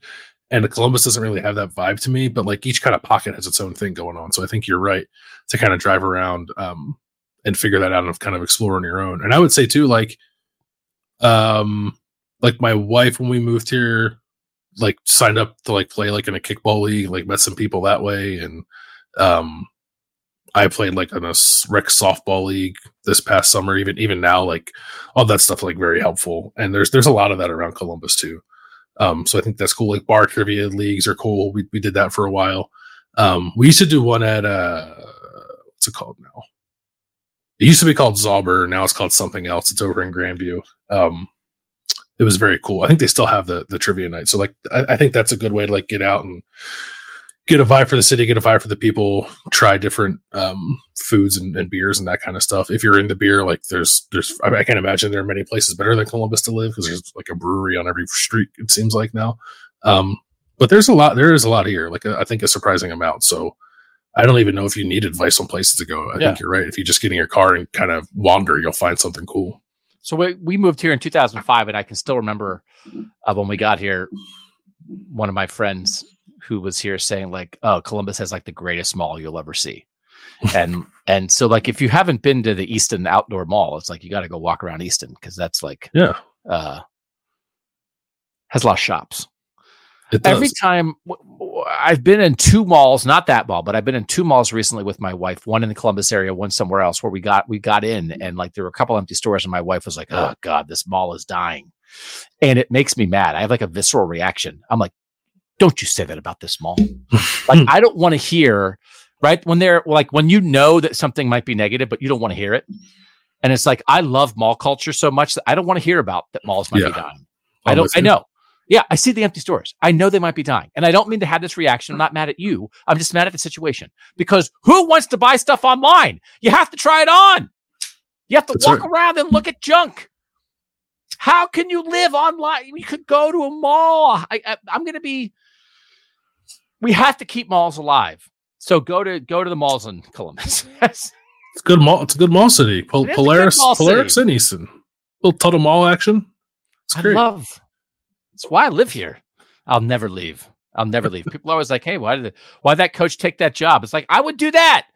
And Columbus doesn't really have that vibe to me, but like each kind of pocket has its own thing going on. So I think you're right to kind of drive around um, and figure that out and kind of explore on your own. And I would say too, like, um, like my wife when we moved here, like signed up to like play like in a kickball league, like met some people that way, and um, I played like in a rec softball league this past summer. Even even now, like all that stuff, like very helpful. And there's there's a lot of that around Columbus too. Um, so I think that's cool. Like bar trivia leagues are cool. We we did that for a while. Um, we used to do one at uh, what's it called now? It used to be called Zauber. Now it's called something else. It's over in Grandview. Um, it was very cool. I think they still have the the trivia night. So like I, I think that's a good way to like get out and get a vibe for the city, get a vibe for the people, try different um, foods and, and, beers and that kind of stuff. If you're in the beer, like there's there's I, I can't imagine there are many places better than Columbus to live because there's like a brewery on every street. It seems like now, um, but there's a lot. There is a lot here. Like I think a surprising amount. So. I don't even know if you need advice on places to go. I yeah. think you're right. If you just get in your car and kind of wander, you'll find something cool. So we, we moved here in 2005, and I can still remember uh, when we got here. One of my friends who was here saying like, "Oh, Columbus has like the greatest mall you'll ever see," and and so like if you haven't been to the Easton Outdoor Mall, it's like you got to go walk around Easton because that's like yeah uh, has a lot of shops. Every time I've been in two malls, not that mall, but I've been in two malls recently with my wife. One in the Columbus area, one somewhere else. Where we got we got in, and like there were a couple empty stores, and my wife was like, "Oh God, this mall is dying," and it makes me mad. I have like a visceral reaction. I'm like, don't you say that about this mall. like I don't want to hear, right? When they're like when you know that something might be negative, but you don't want to hear it. And it's like I love mall culture so much that I don't want to hear about that malls might yeah. be dying. I don't I know. Yeah, I see the empty stores. I know they might be dying. And I don't mean to have this reaction. I'm not mad at you. I'm just mad at the situation because who wants to buy stuff online? You have to try it on. You have to That's walk right. around and look at junk. How can you live online? We could go to a mall. I, I, I'm going to be. We have to keep malls alive. So go to go to the malls in Columbus. it's good mall. It's a good mall city. Pol- Polaris, mall Polaris, city. and Easton. Little total mall action. It's I great. love. It's why I live here. I'll never leave. I'll never leave. People are always like, "Hey, why did why that coach take that job?" It's like I would do that.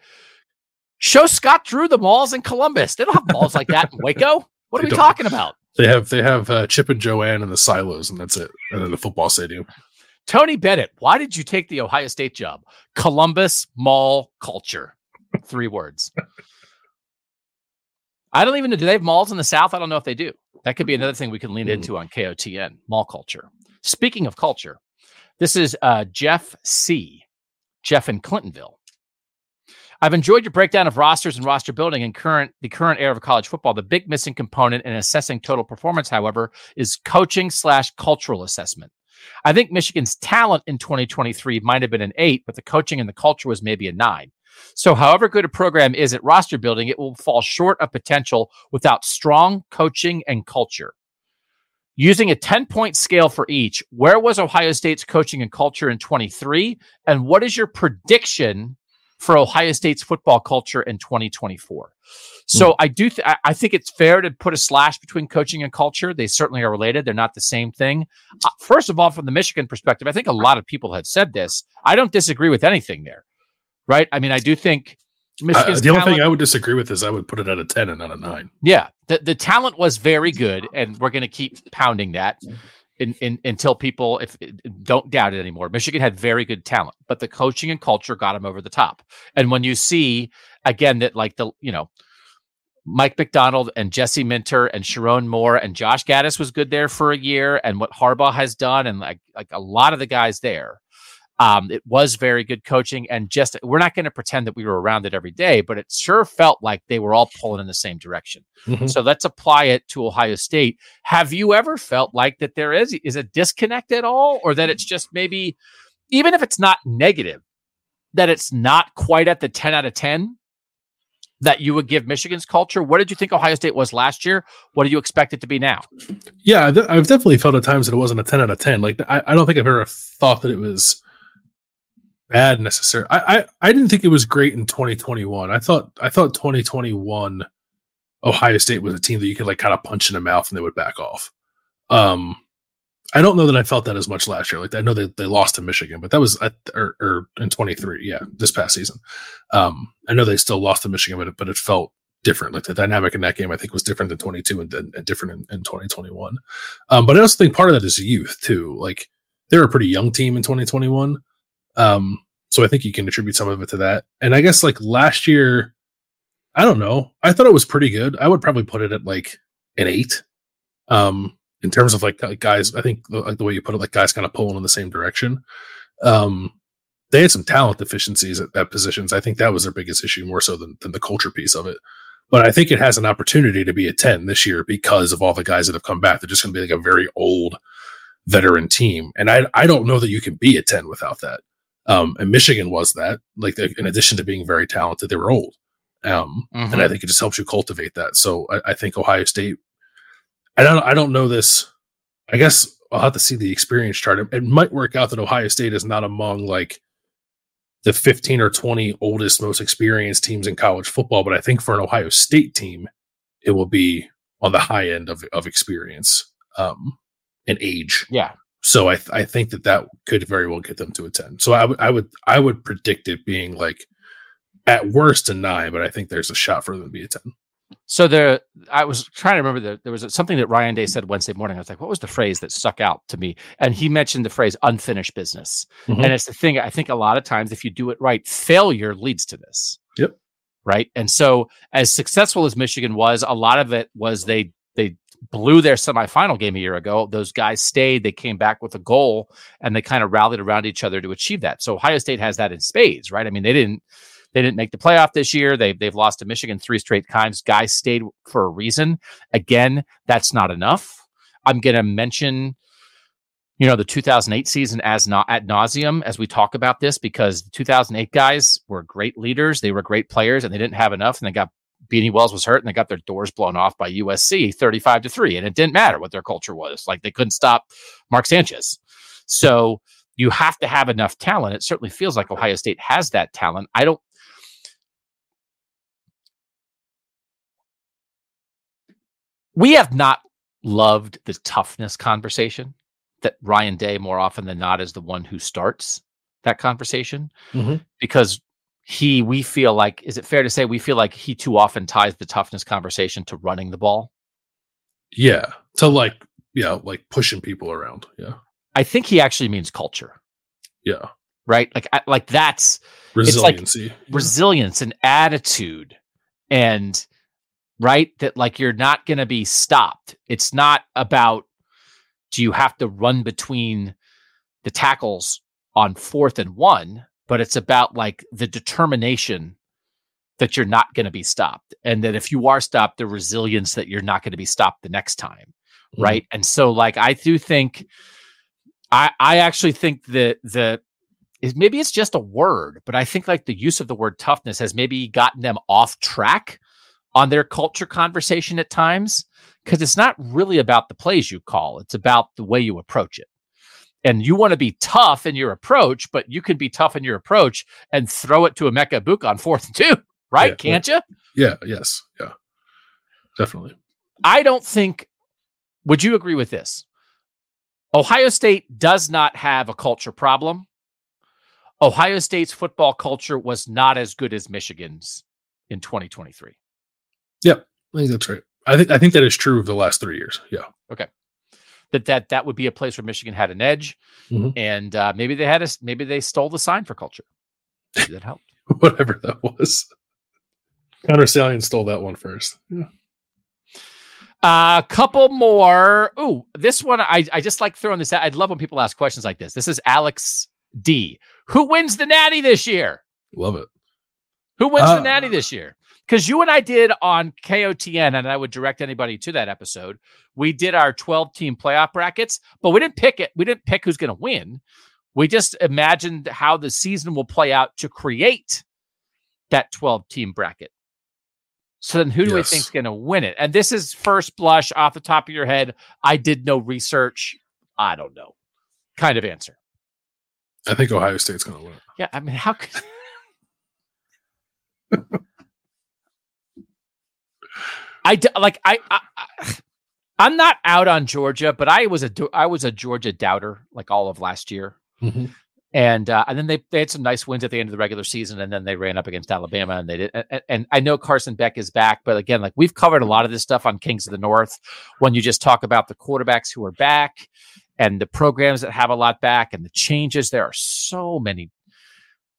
Show Scott Drew the malls in Columbus. They don't have malls like that in Waco. What are they we don't. talking about? They have they have uh, Chip and Joanna and the silos, and that's it. And then the football stadium. Tony Bennett, why did you take the Ohio State job? Columbus mall culture. Three words. I don't even know. Do they have malls in the South? I don't know if they do. That could be another thing we can lean mm. into on KOTN mall culture. Speaking of culture, this is uh, Jeff C. Jeff in Clintonville. I've enjoyed your breakdown of rosters and roster building and current the current era of college football. The big missing component in assessing total performance, however, is coaching slash cultural assessment. I think Michigan's talent in 2023 might have been an eight, but the coaching and the culture was maybe a nine. So, however good a program is at roster building, it will fall short of potential without strong coaching and culture. Using a 10 point scale for each, where was Ohio State's coaching and culture in 23? And what is your prediction for Ohio State's football culture in 2024? So mm. I do. Th- I think it's fair to put a slash between coaching and culture. They certainly are related. They're not the same thing. Uh, first of all, from the Michigan perspective, I think a lot of people have said this. I don't disagree with anything there, right? I mean, I do think Michigan's uh, the only talent, thing I would disagree with is I would put it at a ten and not a nine. Yeah, the the talent was very good, and we're going to keep pounding that. In, in, until people if don't doubt it anymore. Michigan had very good talent, but the coaching and culture got them over the top. And when you see again that like the you know Mike Macdonald and Jesse Minter and Sherrone Moore and Josh Gattis was good there for a year, and what Harbaugh has done, and like like a lot of the guys there. Um, it was very good coaching, and just we're not going to pretend that we were around it every day, but it sure felt like they were all pulling in the same direction. Mm-hmm. So let's apply it to Ohio State. Have you ever felt like that there is is a disconnect at all, or that it's just maybe, even if it's not negative, that it's not quite at the ten out of ten that you would give Michigan's culture? What did you think Ohio State was last year? What do you expect it to be now? Yeah, I've definitely felt at times that it wasn't a 10 out of 10. Like, I, I don't think I've ever thought that it was bad necessarily. I, I, I didn't think it was great in 2021. I thought, I thought 2021 Ohio State was a team that you could like kind of punch in the mouth and they would back off. Um, I don't know that I felt that as much last year. Like I know they, they lost to Michigan, but that was at, or, or in 23. Yeah. This past season. Um, I know they still lost to Michigan, but it, but it felt different. Like the dynamic in that game, I think was different than 22 and, and different in, in 2021. Um, but I also think part of that is youth too. Like they're a pretty young team in 2021. Um, so I think you can attribute some of it to that. And I guess like last year, I don't know. I thought it was pretty good. I would probably put it at like an eight. Um, in terms of like guys, I think like the way you put it, like guys kind of pulling in the same direction. Um, they had some talent deficiencies at, at positions. I think that was their biggest issue, more so than, than the culture piece of it. But I think it has an opportunity to be a 10 this year because of all the guys that have come back. They're just going to be like a very old veteran team. And I, I don't know that you can be a 10 without that. Um, and Michigan was that, like, in addition to being very talented, they were old. Um, mm-hmm. and I think it just helps you cultivate that. So I, I think Ohio State I don't I don't know this. I guess I'll have to see the experience chart. It, it might work out that Ohio State is not among like the 15 or 20 oldest, most experienced teams in college football, but I think for an Ohio State team, it will be on the high end of, of experience um, and age. Yeah. So I, th- I think that that could very well get them to a 10. So I would, I would, I would predict it being like at worst a nine, but I think there's a shot for them to be a 10. So there, I was trying to remember that there was something that Ryan Day said Wednesday morning. I was like, what was the phrase that stuck out to me? And he mentioned the phrase unfinished business. Mm-hmm. And it's the thing, I think a lot of times, if you do it right, failure leads to this. Yep. Right. And so as successful as Michigan was, a lot of it was they blew their semifinal game a year ago. Those guys stayed, they came back with a goal and they kind of rallied around each other to achieve that. So Ohio State has that in spades, right? I mean, they didn't, they didn't make the playoff this year. They they've lost to Michigan three straight times. Guys stayed for a reason. Again, that's not enough. I'm going to mention you know the 2008 season as not at nauseum as we talk about this because the 2008 guys were great leaders, they were great players, and they didn't have enough, and they got Beanie Wells was hurt, and they got their doors blown off by USC 35 to three, and it didn't matter what their culture was. Like they couldn't stop Mark Sanchez, so you have to have enough talent. It certainly feels like Ohio State has that talent. I don't. We have not loved the toughness conversation that Ryan Day more often than not is the one who starts that conversation mm-hmm. because he we feel like is it fair to say we feel like he too often ties the toughness conversation to running the ball? Yeah to like yeah like pushing people around yeah. I think he actually means culture. Yeah. Right? Like like that's resiliency like resilience and attitude and right that like you're not going to be stopped. It's not about do you have to run between the tackles on fourth and one? But it's about like the determination that you're not going to be stopped. And that if you are stopped, the resilience that you're not going to be stopped the next time. Mm-hmm. Right. And so, like, I do think, I, I actually think that the, is maybe it's just a word, but I think like the use of the word toughness has maybe gotten them off track on their culture conversation at times because it's not really about the plays you call, it's about the way you approach it. And you want to be tough in your approach, but you can be tough in your approach and throw it to Emeka Egbuka on fourth and two, right? Yeah, Can't you? Yeah, yes, yeah, definitely. I don't think, would you agree with this? Ohio State does not have a culture problem. Ohio State's football culture was not as good as Michigan's in 2023. Yep, I think that's right. I think I think that is true of the last three years. Yeah. Okay. That that that would be a place where Michigan had an edge, mm-hmm. and uh, maybe they had a maybe they stole the sign for culture. Maybe that helped. Whatever that was. Connor Stalions stole that one first. Yeah. A uh, couple more. Ooh, this one I, I just like throwing this out. I'd love when people ask questions like this. This is Alex D. Who wins the Natty this year? Love it. Who wins uh, the Natty this year? Because you and I did on KOTN, and I would direct anybody to that episode. We did our 12 team playoff brackets, but we didn't pick it. We didn't pick who's going to win. We just imagined how the season will play out to create that 12 team bracket. So then who do yes. we think is going to win it? And this is first blush off the top of your head. I did no research. I don't know. Kind of answer. I think Ohio State's going to win. Yeah, I mean, how could I like I, I I'm not out on Georgia, but I was a I was a Georgia doubter like all of last year. Mm-hmm. And uh, and then they, they had some nice wins at the end of the regular season, and then they ran up against Alabama, and they did. And, and, I know Carson Beck is back, but again, like we've covered a lot of this stuff on Kings of the North. When you just talk about the quarterbacks who are back, and the programs that have a lot back, and the changes, there are so many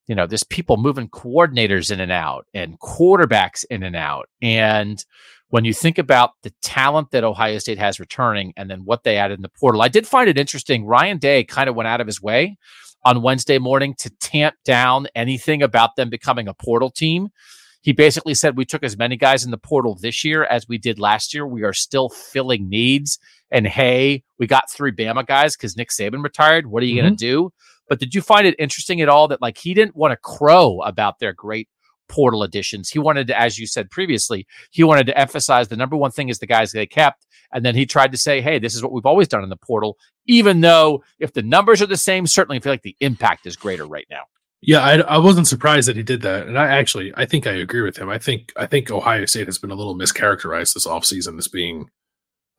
you know, there's people moving coordinators in and out and quarterbacks in and out. And when you think about the talent that Ohio State has returning and then what they added in the portal, I did find it interesting. Ryan Day kind of went out of his way on Wednesday morning to tamp down anything about them becoming a portal team. He basically said, We took as many guys in the portal this year as we did last year. We are still filling needs. And hey, we got three Bama guys because Nick Saban retired. What are you mm-hmm. going to do? But did you find it interesting at all that like he didn't want to crow about their great portal additions? He wanted to, as you said previously, he wanted to emphasize the number one thing is the guys they kept. And then he tried to say, hey, this is what we've always done in the portal, even though if the numbers are the same, certainly I feel like the impact is greater right now. Yeah, I, I wasn't surprised that he did that. And I actually I think I agree with him. I think I think Ohio State has been a little mischaracterized this offseason as being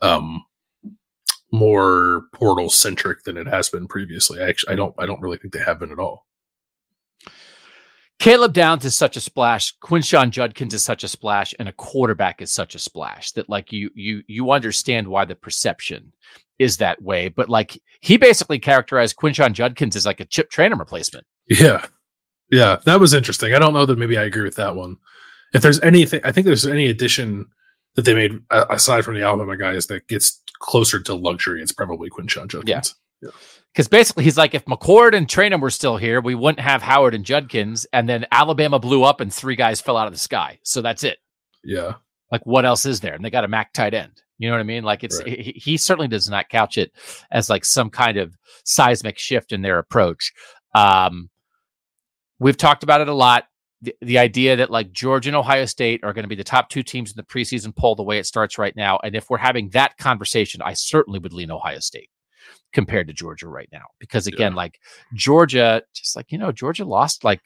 um more portal centric than it has been previously. I actually I don't I don't really think they have been at all. Caleb Downs is such a splash. Quinshon Judkins is such a splash, and a quarterback is such a splash that like you you you understand why the perception is that way. But like he basically characterized Quinshon Judkins as like a Chip Trayanum replacement. Yeah, yeah, that was interesting. I don't know that maybe I agree with that one. If there's anything, I think there's any addition that they made aside from the Alabama guys that gets closer to luxury, it's probably Quinshon Judkins. Yeah. Because yeah. basically, he's like, if McCord and Trayanum were still here, we wouldn't have Howard and Judkins, and then Alabama blew up and three guys fell out of the sky. So that's it. Yeah. Like, what else is there? And they got a Mac tight end. You know what I mean? Like it's right. he, he, certainly does not couch it as like some kind of seismic shift in their approach. Um, we've talked about it a lot. The, the idea that like Georgia and Ohio State are going to be the top two teams in the preseason poll the way it starts right now. And if we're having that conversation, I certainly would lean Ohio State compared to Georgia right now. Because again, yeah. like Georgia, just like, you know, Georgia lost like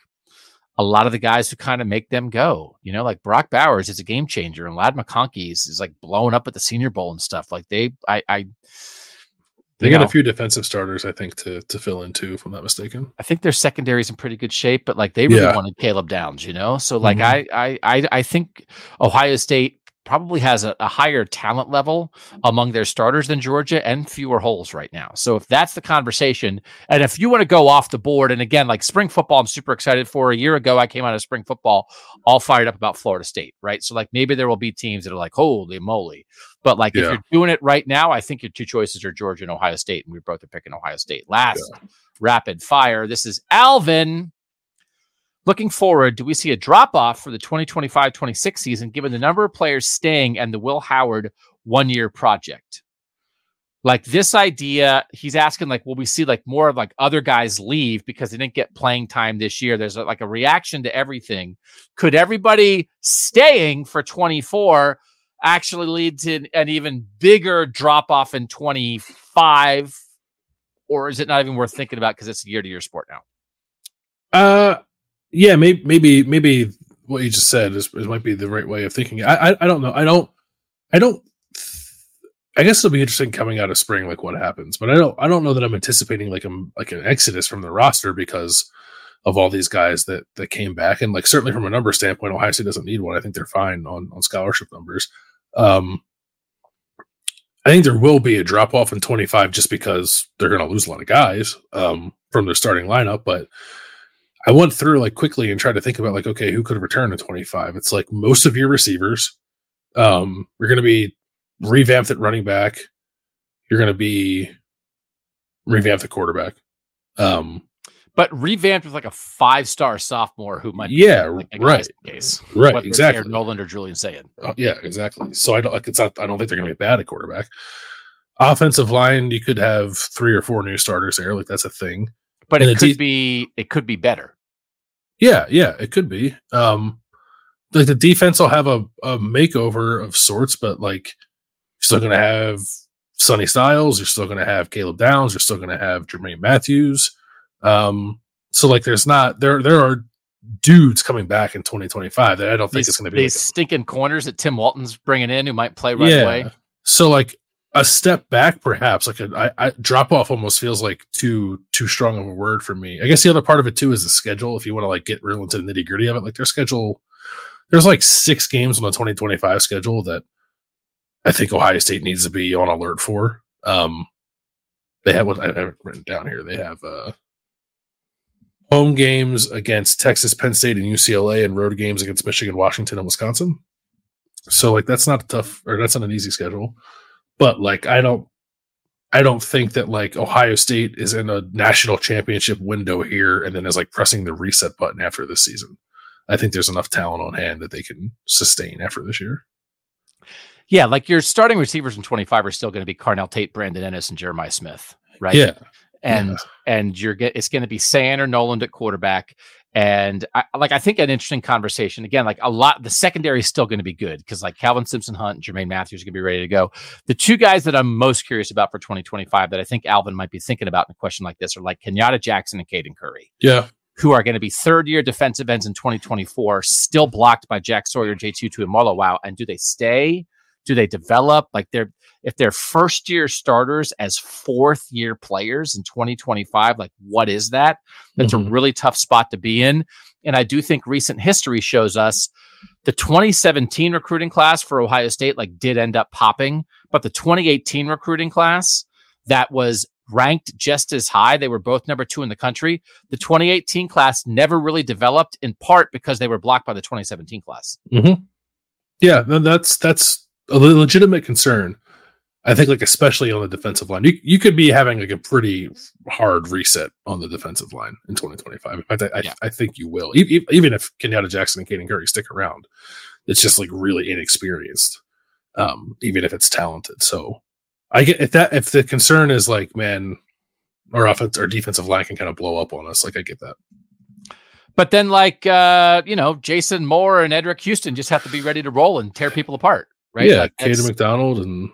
a lot of the guys who kind of make them go. You know, like Brock Bowers is a game changer, and Ladd McConkey is, is like blowing up at the Senior Bowl and stuff. Like they, I, I they got know, a few defensive starters, I think, to to fill in too, if I'm not mistaken. I think their secondary is in pretty good shape, but like they really yeah. wanted Caleb Downs, you know. So like mm-hmm. I, I I I think Ohio State probably has a, a, higher talent level mm-hmm. among their starters than Georgia and fewer holes right now. So if that's the conversation, and if you want to go off the board, and again, like spring football, I'm super excited for. A year ago, I came out of spring football mm-hmm. all fired up about Florida State, right? So like maybe there will be teams that are like, holy moly. But like yeah. if you're doing it right now, I think your two choices are Georgia and Ohio State, and we both are picking Ohio State. Last yeah. rapid fire. This is Alvin Looking forward, do we see a drop off for the 2025 26 season given the number of players staying and the Will Howard one year project? Like this idea, he's asking, like, will we see like more of like other guys leave because they didn't get playing time this year? There's like a reaction to everything. Could everybody staying for 24 actually lead to an even bigger drop off in 25? Or is it not even worth thinking about because it's a year to year sport now? Uh, yeah, maybe maybe maybe what you just said is, is might be the right way of thinking. I, I I don't know. I don't I don't. I guess it'll be interesting coming out of spring, like what happens. But I don't I don't know that I'm anticipating like a like an exodus from the roster because of all these guys that that came back. And like certainly from a number standpoint, Ohio State doesn't need one. I think they're fine on on scholarship numbers. Um, I think there will be a drop off in 25 just because they're going to lose a lot of guys um, from their starting lineup, but I went through like quickly and tried to think about like, okay, who could return to 25? It's like most of your receivers. Um, you're going to be revamped at running back. You're going to be revamped at quarterback. Um, but revamped with like a five star sophomore who might yeah like right case right exactly Noland or Julian Sayin. Uh, yeah, exactly. So I don't like it's not I don't think they're going to be bad at quarterback. Offensive line, you could have three or four new starters there, like that's a thing but and it could be it could be better. Yeah, yeah, it could be. Um, like the defense will have a, a makeover of sorts, but like you're still going to have Sonny Styles, you're still going to have Caleb Downs, you're still going to have Jermaine Mathews. Um, so like there's not there there are dudes coming back in 2025 that I don't think these, it's going to be these like stinking corners that Tim Walton's bringing in who might play right yeah. away. So like a step back, perhaps like a I, I, drop off almost feels like too too strong of a word for me. I guess the other part of it too is the schedule. If you want to like get real into the nitty gritty of it, like their schedule, there's like six games on the 2025 schedule that I think Ohio State needs to be on alert for. Um, they have what I have written down here. They have uh, home games against Texas, Penn State, and UCLA, and road games against Michigan, Washington, and Wisconsin. So like that's not a tough or that's not an easy schedule. But like I don't I don't think that like Ohio State is in a national championship window here and then is like pressing the reset button after this season. I think there's enough talent on hand that they can sustain after this year. Yeah, like your starting receivers in 25 are still going to be Carnell Tate, Brandon Inniss, and Jeremiah Smith, right? Yeah. And yeah. and you're get it's going to be Sayin or Noland at quarterback. And I, like I think an interesting conversation again. Like a lot, the secondary is still going to be good because like Calvin Simpson Hunt and Jermaine Mathews are going to be ready to go. The two guys that I'm most curious about for 2025 that I think Alvin might be thinking about in a question like this are like Kenyatta Jackson and Caden Curry. Yeah. Who are going to be third year defensive ends in 2024, still blocked by Jack Sawyer, JT Tuimoloau. And do they stay? Do they develop? Like they're if they're first year starters as fourth year players in 2025, like what is that? That's mm-hmm. a really tough spot to be in. And I do think recent history shows us the 2017 recruiting class for Ohio State like did end up popping, but the 2018 recruiting class that was ranked just as high. They were both number two in the country. The 2018 class never really developed in part because they were blocked by the 2017 class. Mm-hmm. Yeah, that's that's a legitimate concern. I think like especially on the defensive line, you, you could be having like a pretty hard reset on the defensive line in 2025. I, I, yeah. I think you will, even if Kenyatta Jackson and Caden Curry stick around. It's just like really inexperienced. um, even if it's talented. So I get if that if the concern is like, man, our offense our defensive line can kind of blow up on us. Like I get that. But then, like uh, you know, Jason Moore and Eddrick Houston just have to be ready to roll and tear people apart, right? Yeah, Like, Kayden McDonald and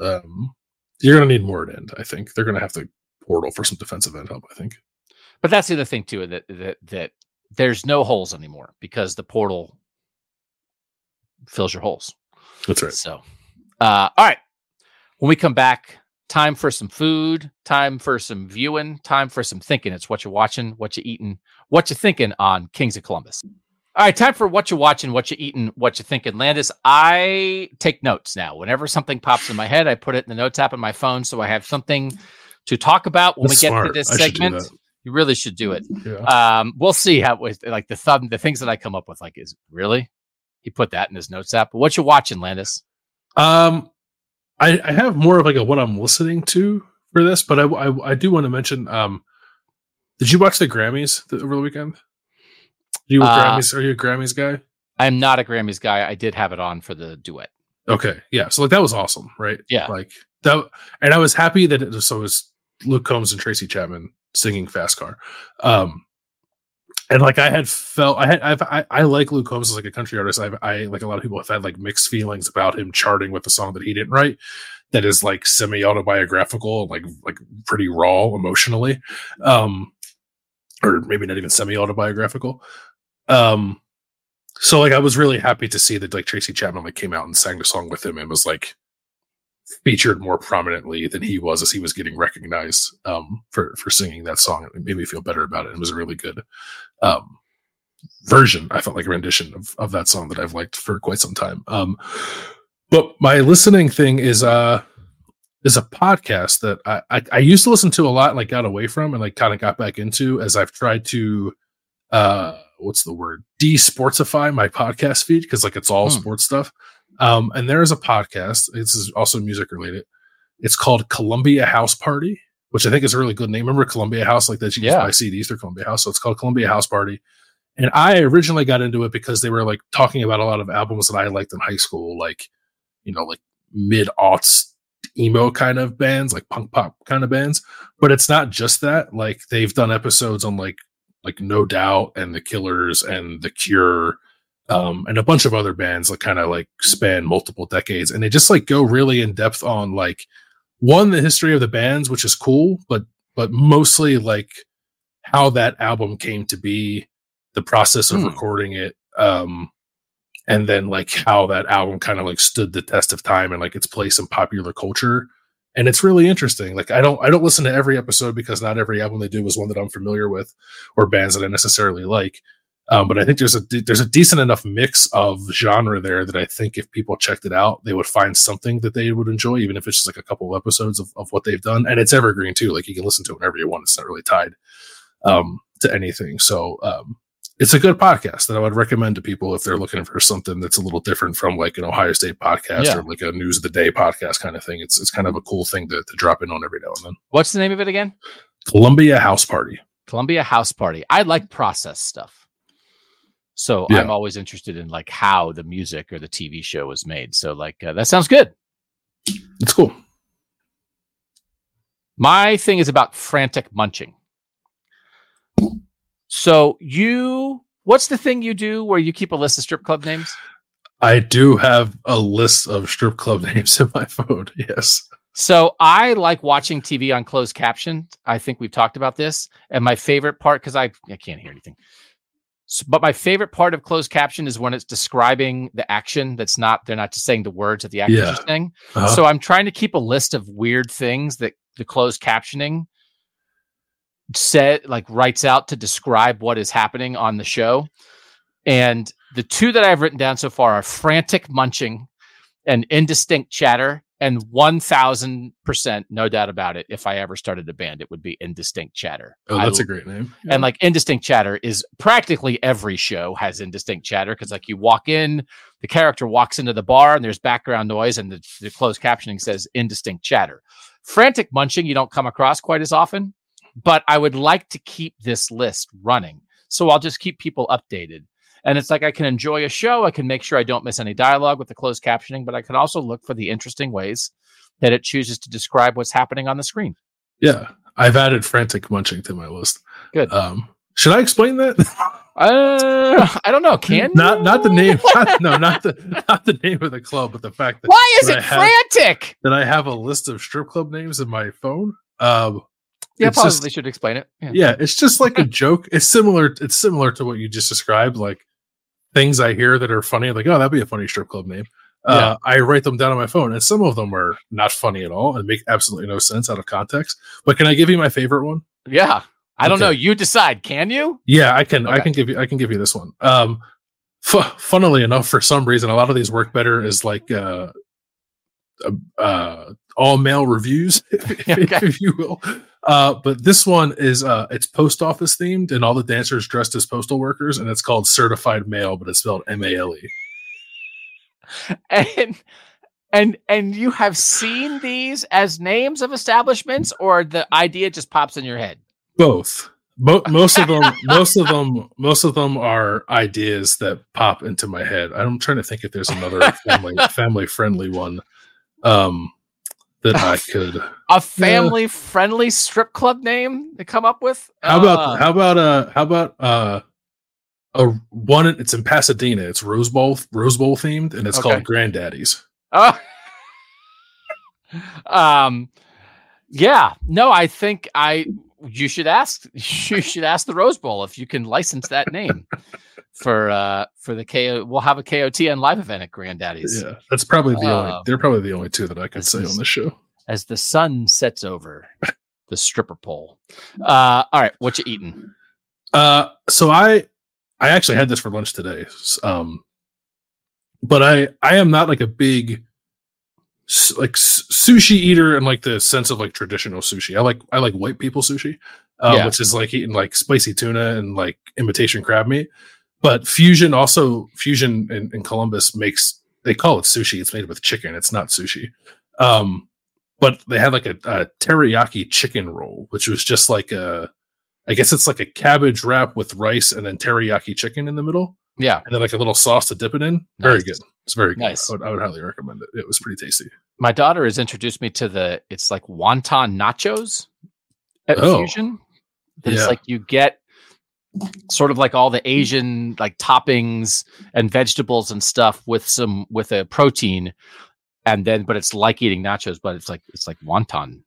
um, you're gonna need more at end. I think they're gonna have to portal for some defensive end help. I think. But that's the other thing too that that that there's no holes anymore because the portal fills your holes. That's right. So, uh, all right. When we come back, time for some food, time for some viewing, time for some thinking. It's what you're watching, what you're eating, what you're thinking on Kings of Columbus. All right, time for what you're watching, what you're eating, what you're thinking. Landis, I take notes now. Whenever something pops in my head, I put it in the notes app on my phone so I have something to talk about when That's we get smart. to this I should do segment. You really should do it. Yeah. Um, we'll see how with like the thumb, the things that I come up with. Like, is really he put that in his notes app? But what you watching, Landis? Um, I, I have more of like a what I'm listening to for this, but I, I, I do want to mention. Um, did you watch the Grammys over the weekend? You a Uh, Grammys? Are you a Grammys guy? I'm not a Grammys guy. I did have it on for the duet. Okay, yeah. So like that was awesome, right? Yeah. Like that, and I was happy that it was, so it was Luke Combs and Tracy Chapman singing Fast Car. Um, and like I had felt, I had, I've, I, I like Luke Combs as like a country artist. I've, I like a lot of people have had like mixed feelings about him charting with a song that he didn't write. That is like semi autobiographical, like like pretty raw emotionally, um, or maybe not even semi autobiographical. Um, so like I was really happy to see that like Tracy Chapman like came out and sang the song with him and was like featured more prominently than he was as he was getting recognized um for for singing that song. It made me feel better about it. It was a really good um version. I felt like a rendition of, of that song that I've liked for quite some time. Um but my listening thing is uh is a podcast that I, I I used to listen to a lot and like got away from and like kind of got back into as I've tried to uh what's the word? De-sportsify my podcast feed because like it's all Hmm. sports stuff. Um and there is a podcast this is also music related. It's called columbia house party which i think is a really good name. Remember columbia house? Like that you Yeah. can buy cds through columbia house. So it's called columbia house party. And i originally got into it because they were like talking about a lot of albums that i liked in high school like you know like mid aughts emo kind of bands like punk pop kind of bands. But it's not just that. Like they've done episodes on like like no doubt and the killers and the cure um and a bunch of other bands that kind of like span multiple decades and they just like go really in depth on like one the history of the bands which is cool but but mostly like how that album came to be the process of Hmm. recording it um and then like how that album kind of like stood the test of time and like its place in popular culture and it's really interesting. Like i don't i don't listen to every episode because not every album they do is one that i'm familiar with or bands that i necessarily like. Um, but i think there's a there's a decent enough mix of genre there that i think if people checked it out they would find something that they would enjoy even if it's just like a couple of episodes of, of what they've done. And it's evergreen too. Like you can listen to it whenever you want. It's not really tied um, to anything. So um, it's a good podcast that I would recommend to people if they're looking for something that's a little different from like an Ohio State podcast Yeah. or like a news of the day podcast kind of thing. It's it's kind of a cool thing to, to drop in on every now and then. What's the name of it again? Columbia House Party. Columbia House Party. I like process stuff. So Yeah. I'm always interested in like how the music or the TV show was made. So like uh, that sounds good. It's cool. My thing is about frantic munching. So you what's the thing you do where you keep a list of strip club names? I do have a list of strip club names in my phone. Yes. So I like watching TV on closed caption. I think we've talked about this. And my favorite part, because I, I can't hear anything. S- but my favorite part of closed caption is when it's describing the action that's not, they're not just saying the words that the actors Yeah. are saying. Uh-huh. So I'm trying to keep a list of weird things that the closed captioning said, like writes out to describe what is happening on the show. And the two that I've written down so far are frantic munching and indistinct chatter. And 1000%, no doubt about it, if I ever started a band, it would be indistinct chatter. oh, that's l- a great name. and like indistinct chatter is practically every show has indistinct chatter because like you walk in, the character walks into the bar and there's background noise and the, the closed captioning says indistinct chatter. Frantic munching you don't come across quite as often, but I would like to keep this list running. So I'll just keep people updated. And it's like I can enjoy a show. I can make sure I don't miss any dialogue with the closed captioning, but I can also look for the interesting ways that it chooses to describe what's happening on the screen. Yeah. I've added frantic munching to my list. Good. Um, should I explain that? Uh, I don't know. Can not you? not the name. Not, no, not the not the name of the club, but the fact that Why is that it I have- frantic? that I have a list of strip club names in my phone. Um, Yeah, it's probably just- should explain it. Yeah. yeah, it's just like a joke. It's similar. It's similar to what you just described. Like things I hear that are funny. Like, oh, that'd be a funny strip club name. Uh, I write them down on my phone, and some of them are not funny at all and make absolutely no sense out of context. But can I give you my favorite one? Yeah. I don't know. You decide. Can you? Yeah, I can. I can give you. I can give you this one. Um, fu- funnily enough, for some reason, a lot of these work better as like uh, uh, uh all male reviews, if, Okay. if you will. Uh, but this one is uh, it's post office themed, and all the dancers dressed as postal workers, and it's called Certified Mail, but it's spelled M A L E. And and and you have seen these as names of establishments, or the idea just pops in your head. Both. Mo- most of them, most of them, most of them are ideas that pop into my head. I'm trying to think if there's another family family friendly one um, that I could. A family friendly strip club name to come up with? How about Uh, how about uh how about uh a one? It's in Pasadena. It's Rose Bowl Rose Bowl themed, and it's Okay. called Granddaddy's. Oh. um yeah no i think i you should ask you should ask the rose bowl if you can license that name for uh for the ko we'll have a kotn live event at granddaddy's Yeah, that's probably the Uh, only. They're probably the only two that I can say is- on the show. as the sun sets over the stripper pole uh all right what you eating Uh, so I I actually had this for lunch today. Um, but I I am not like a big like sushi eater and like the sense of like traditional sushi. I like I like white people sushi, uh, Yeah. which is like eating like spicy tuna and like imitation crab meat. But fusion also fusion in, in Columbus makes they call it sushi. It's made with chicken. It's not sushi. Um, but they had like a, a teriyaki chicken roll, which was just like a I guess it's like a cabbage wrap with rice and then teriyaki chicken in the middle, yeah and then like a little sauce to dip it in. Very Nice. good. It's very good. Nice. I would, I would highly recommend it. It was pretty tasty. my daughter has introduced me to the it's like wonton nachos at Oh. fusion it's Yeah. like you get sort of like all the asian like toppings and vegetables and stuff with some with a protein and then but it's like eating nachos but it's like it's like wonton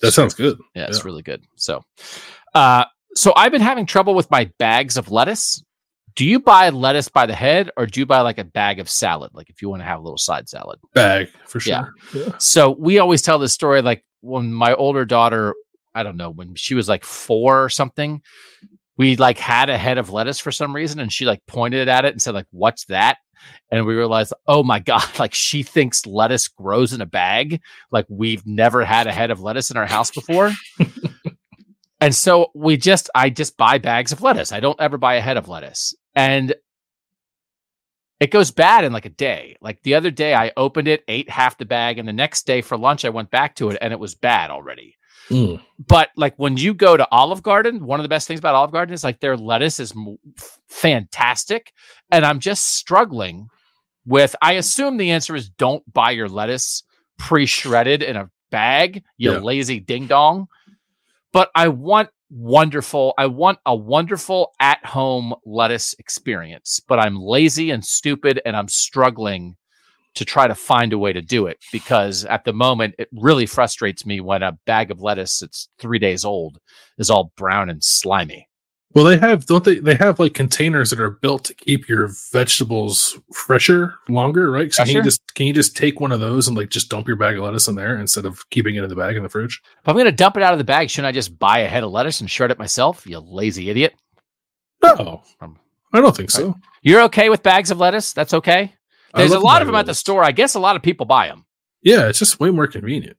That sounds good. yeah it's really good so uh so i've been having trouble with my bags of lettuce do you buy lettuce by the head or do you buy like a bag of salad like if you want to have a little side salad Bag for Yeah. sure. Yeah. so we always tell this story like when my older daughter, I don't know, when she was like four or something, we like had a head of lettuce for some reason and she like pointed at it and said, like, what's that? And we realized, oh my God, like she thinks lettuce grows in a bag. Like we've never had a head of lettuce in our house before. and so we just, I just buy bags of lettuce. I don't ever buy a head of lettuce. And it goes bad in like a day. Like the other day, I opened it, ate half the bag, and the next day for lunch, I went back to it and it was bad already. Mm. But like when you go to Olive Garden, one of the best things about Olive Garden is like their lettuce is m- fantastic. And I'm just struggling with, I assume the answer is don't buy your lettuce pre shredded in a bag, you Yeah. lazy ding dong. But I want wonderful, I want a wonderful at home lettuce experience, but I'm lazy and stupid and I'm struggling to try to find a way to do it because at the moment it really frustrates me when a bag of lettuce that's three days old is all brown and slimy. Well, they have don't they? They have like containers that are built to keep your vegetables fresher longer, right? So can you just can you just take one of those and like just dump your bag of lettuce in there instead of keeping it in the bag in the fridge? If I'm going to dump it out of the bag, shouldn't I just buy a head of lettuce and shred it myself? You lazy idiot. No, Um, I don't think so. You're okay with bags of lettuce? That's okay. There's a lot of them at the store. I guess a lot of people buy them. Yeah, it's just way more convenient.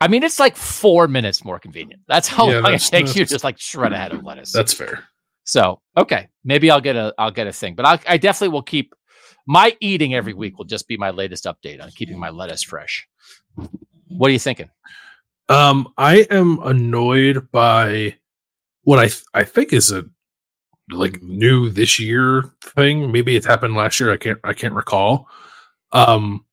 I mean, it's like four minutes more convenient. That's how Yeah, long it takes you just like shred a head of lettuce. That's fair. So okay, maybe I'll get a I'll get a thing, but I, I definitely will keep my eating every week. Will just be my latest update on keeping my lettuce fresh. What are you thinking? Um, I am annoyed by what I th- I think is a like new this year thing. Maybe it happened last year. I can't I can't recall. Um,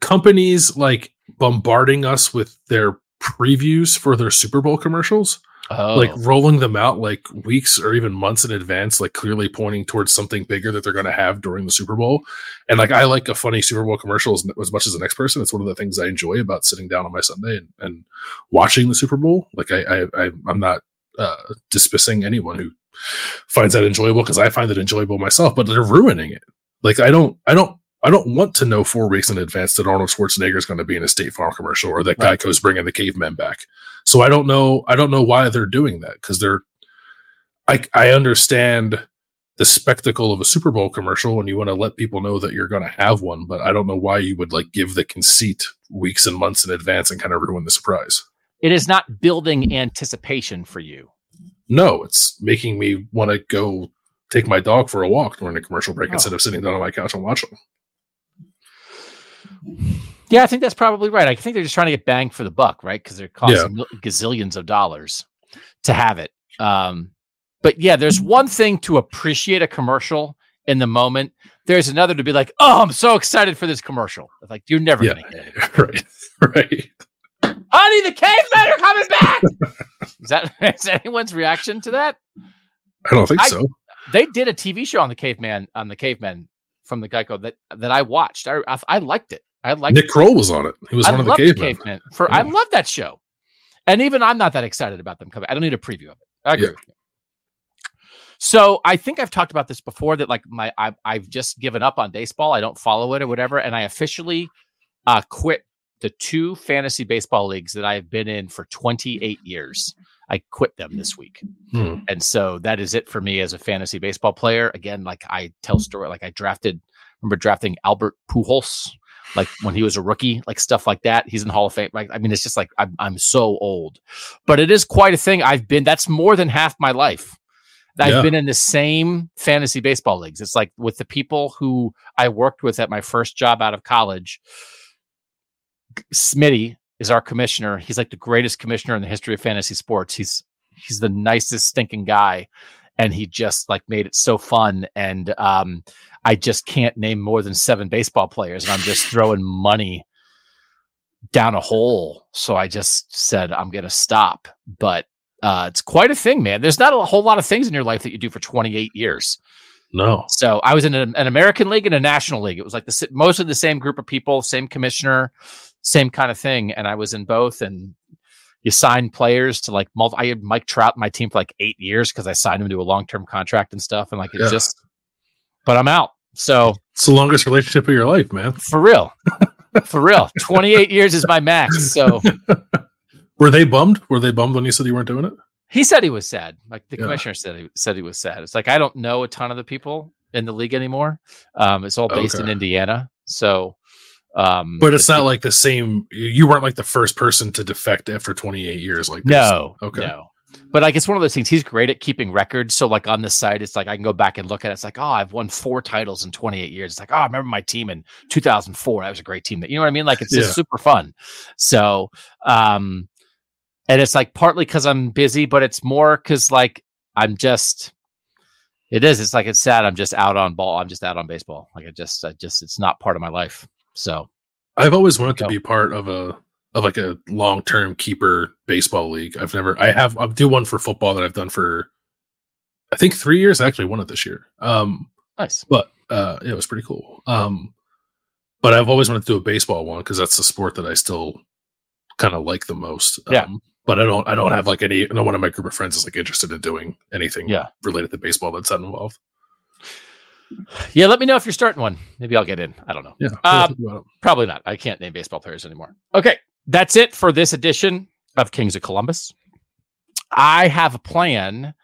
companies like bombarding us with their previews for their Super Bowl commercials, Oh, like rolling them out like weeks or even months in advance, like clearly pointing towards something bigger that they're going to have during the Super Bowl. And like I like a funny Super Bowl commercial as, as much as the next person. It's one of the things I enjoy about sitting down on my Sunday and, and watching the Super Bowl. Like I, I, I I'm not uh, dismissing anyone who finds that enjoyable because I find it enjoyable myself, but they're ruining it. Like I don't, I don't, I don't want to know four weeks in advance that Arnold Schwarzenegger is going to be in a State Farm commercial or that Right. Geico's bringing the cavemen back. So I don't know, I don't know why they're doing that because they're, I, I understand the spectacle of a Super Bowl commercial and you want to let people know that you're going to have one, but I don't know why you would like give the conceit weeks and months in advance and kind of ruin the surprise. it is not building anticipation for you. No, it's making me want to go take my dog for a walk during a commercial break Oh. instead of sitting down on my couch and watching. Yeah, I think that's probably right. I think they're just trying to get bang for the buck, right? Because they're costing mil- gazillions of dollars to have it. Um, but yeah, there's one thing to appreciate a commercial in the moment. There's another to be like, oh, I'm so excited for this commercial. It's like you're never Yeah. gonna get it. right, right. Honey, the cavemen are coming back. is that is anyone's reaction to that? I don't think I- so. They did a TV show on the caveman on the cavemen from the Geico that that I watched. I I, I liked it. I liked Nick Kroll was on it. He was I one of the cavemen. cavemen. For I love that show, and even I'm not that excited about them coming. I don't need a preview of it. I agree. Yeah. So I think I've talked about this before. That like my I, I've just given up on baseball. I don't follow it or whatever, and I officially uh, quit the two fantasy baseball leagues that I have been in for 28 years. I quit them this week. Hmm. And so that is it for me as a fantasy baseball player. Again, like I tell story, like I drafted, remember drafting Albert Pujols, like when he was a rookie, like stuff like that. He's in the Hall of Fame. Like, I mean, it's just like I'm, I'm so old, but it is quite a thing. I've been, that's more than half my life. I've Yeah. been in the same fantasy baseball leagues. It's like with the people who I worked with at my first job out of college. Smitty is our commissioner. He's like the greatest commissioner in the history of fantasy sports. He's he's the nicest stinking guy and he just like made it so fun and um I just can't name more than 7 baseball players and I'm just throwing money down a hole. So I just said I'm going to stop. But uh it's quite a thing, man. There's not a whole lot of things in your life that you do for 28 years. No. So I was in an, an American league and a national league. It was like the most of the same group of people, same commissioner, same kind of thing. And I was in both. And you sign players to like multi. I had Mike Trout in my team for like eight years because I signed him to a long term contract and stuff. And like it Yeah. just, but I'm out. So It's the longest relationship of your life, man. for real, for real, 28 years is my max. So Were they bummed? Were they bummed when you said you weren't doing it? he said he was sad. Like the Yeah. commissioner said he said he was sad. It's like I don't know a ton of the people in the league anymore. Um, it's all based in Indiana. So um But it's not like the same. You weren't like the first person to defect after 28 years. Like this. No, Okay. no. But like it's one of those things. He's great at keeping records. So like on the site, it's like I can go back and look at it. It's like, oh, I've won four titles in 28 years. It's like, oh, I remember my team in 2004. That was a great team. That you know what I mean? Like it's just super fun. So, um, and it's like partly because I'm busy, but it's more because like I'm just. It is. It's like it's sad. I'm just out on ball. I'm just out on baseball. Like I just, I just, it's not part of my life. So I've always wanted to be part of a of like a long term keeper baseball league. I've never. I have. I'll do one for football that I've done for. I think three years. I actually won it this year. Um, nice. but uh, yeah, it was pretty cool. Um, but I've always wanted to do a baseball one because that's the sport that I still kind of like the most. Yeah. Um, but I don't. I don't have like any. No one in my group of friends is like interested in doing anything. Yeah. related to baseball that's not involved. Yeah. Let me know if you're starting one. Maybe I'll get in. I don't know. Yeah. We'll think about it. Probably not. I can't name baseball players anymore. Okay. That's it for this edition of Kings of Columbus. I have a plan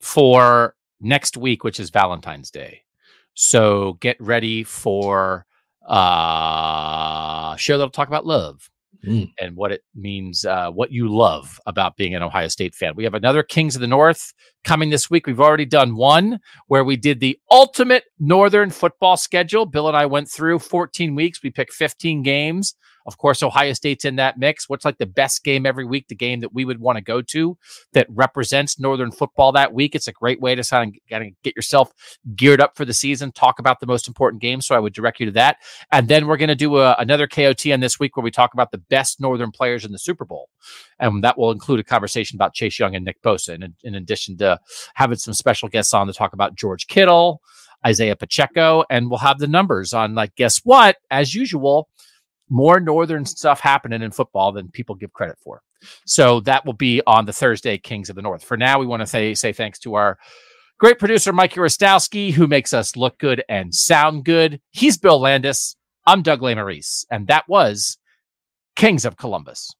for next week, which is Valentine's Day. So get ready for uh, a show that'll talk about love Mm. and what it means, uh, what you love about being an Ohio State fan. We have another Kings of the North coming this week. We've already done one where we did the ultimate Northern football schedule. Bill and I went through 14 weeks. We picked 15 games. Of course, Ohio State's in that mix. What's like the best game every week, the game that we would want to go to that represents Northern football that week? It's a great way to kind of get yourself geared up for the season, talk about the most important games. So I would direct you to that. And then we're going to do a, another KOT on this week where we talk about the best Northern players in the Super Bowl. And that will include a conversation about Chase Young and Nick Bosa, in, in addition to having some special guests on to talk about George Kittle, Isiah Pacheco, and we'll have the numbers on, like, guess what? As usual, more northern stuff happening in football than people give credit for. So that will be on the Thursday Kings of the North. For now, we want to say, say thanks to our great producer, Mike Urostowski, who makes us look good and sound good. He's Bill Landis. I'm Doug Lesmerises, and that was Kings of Columbus.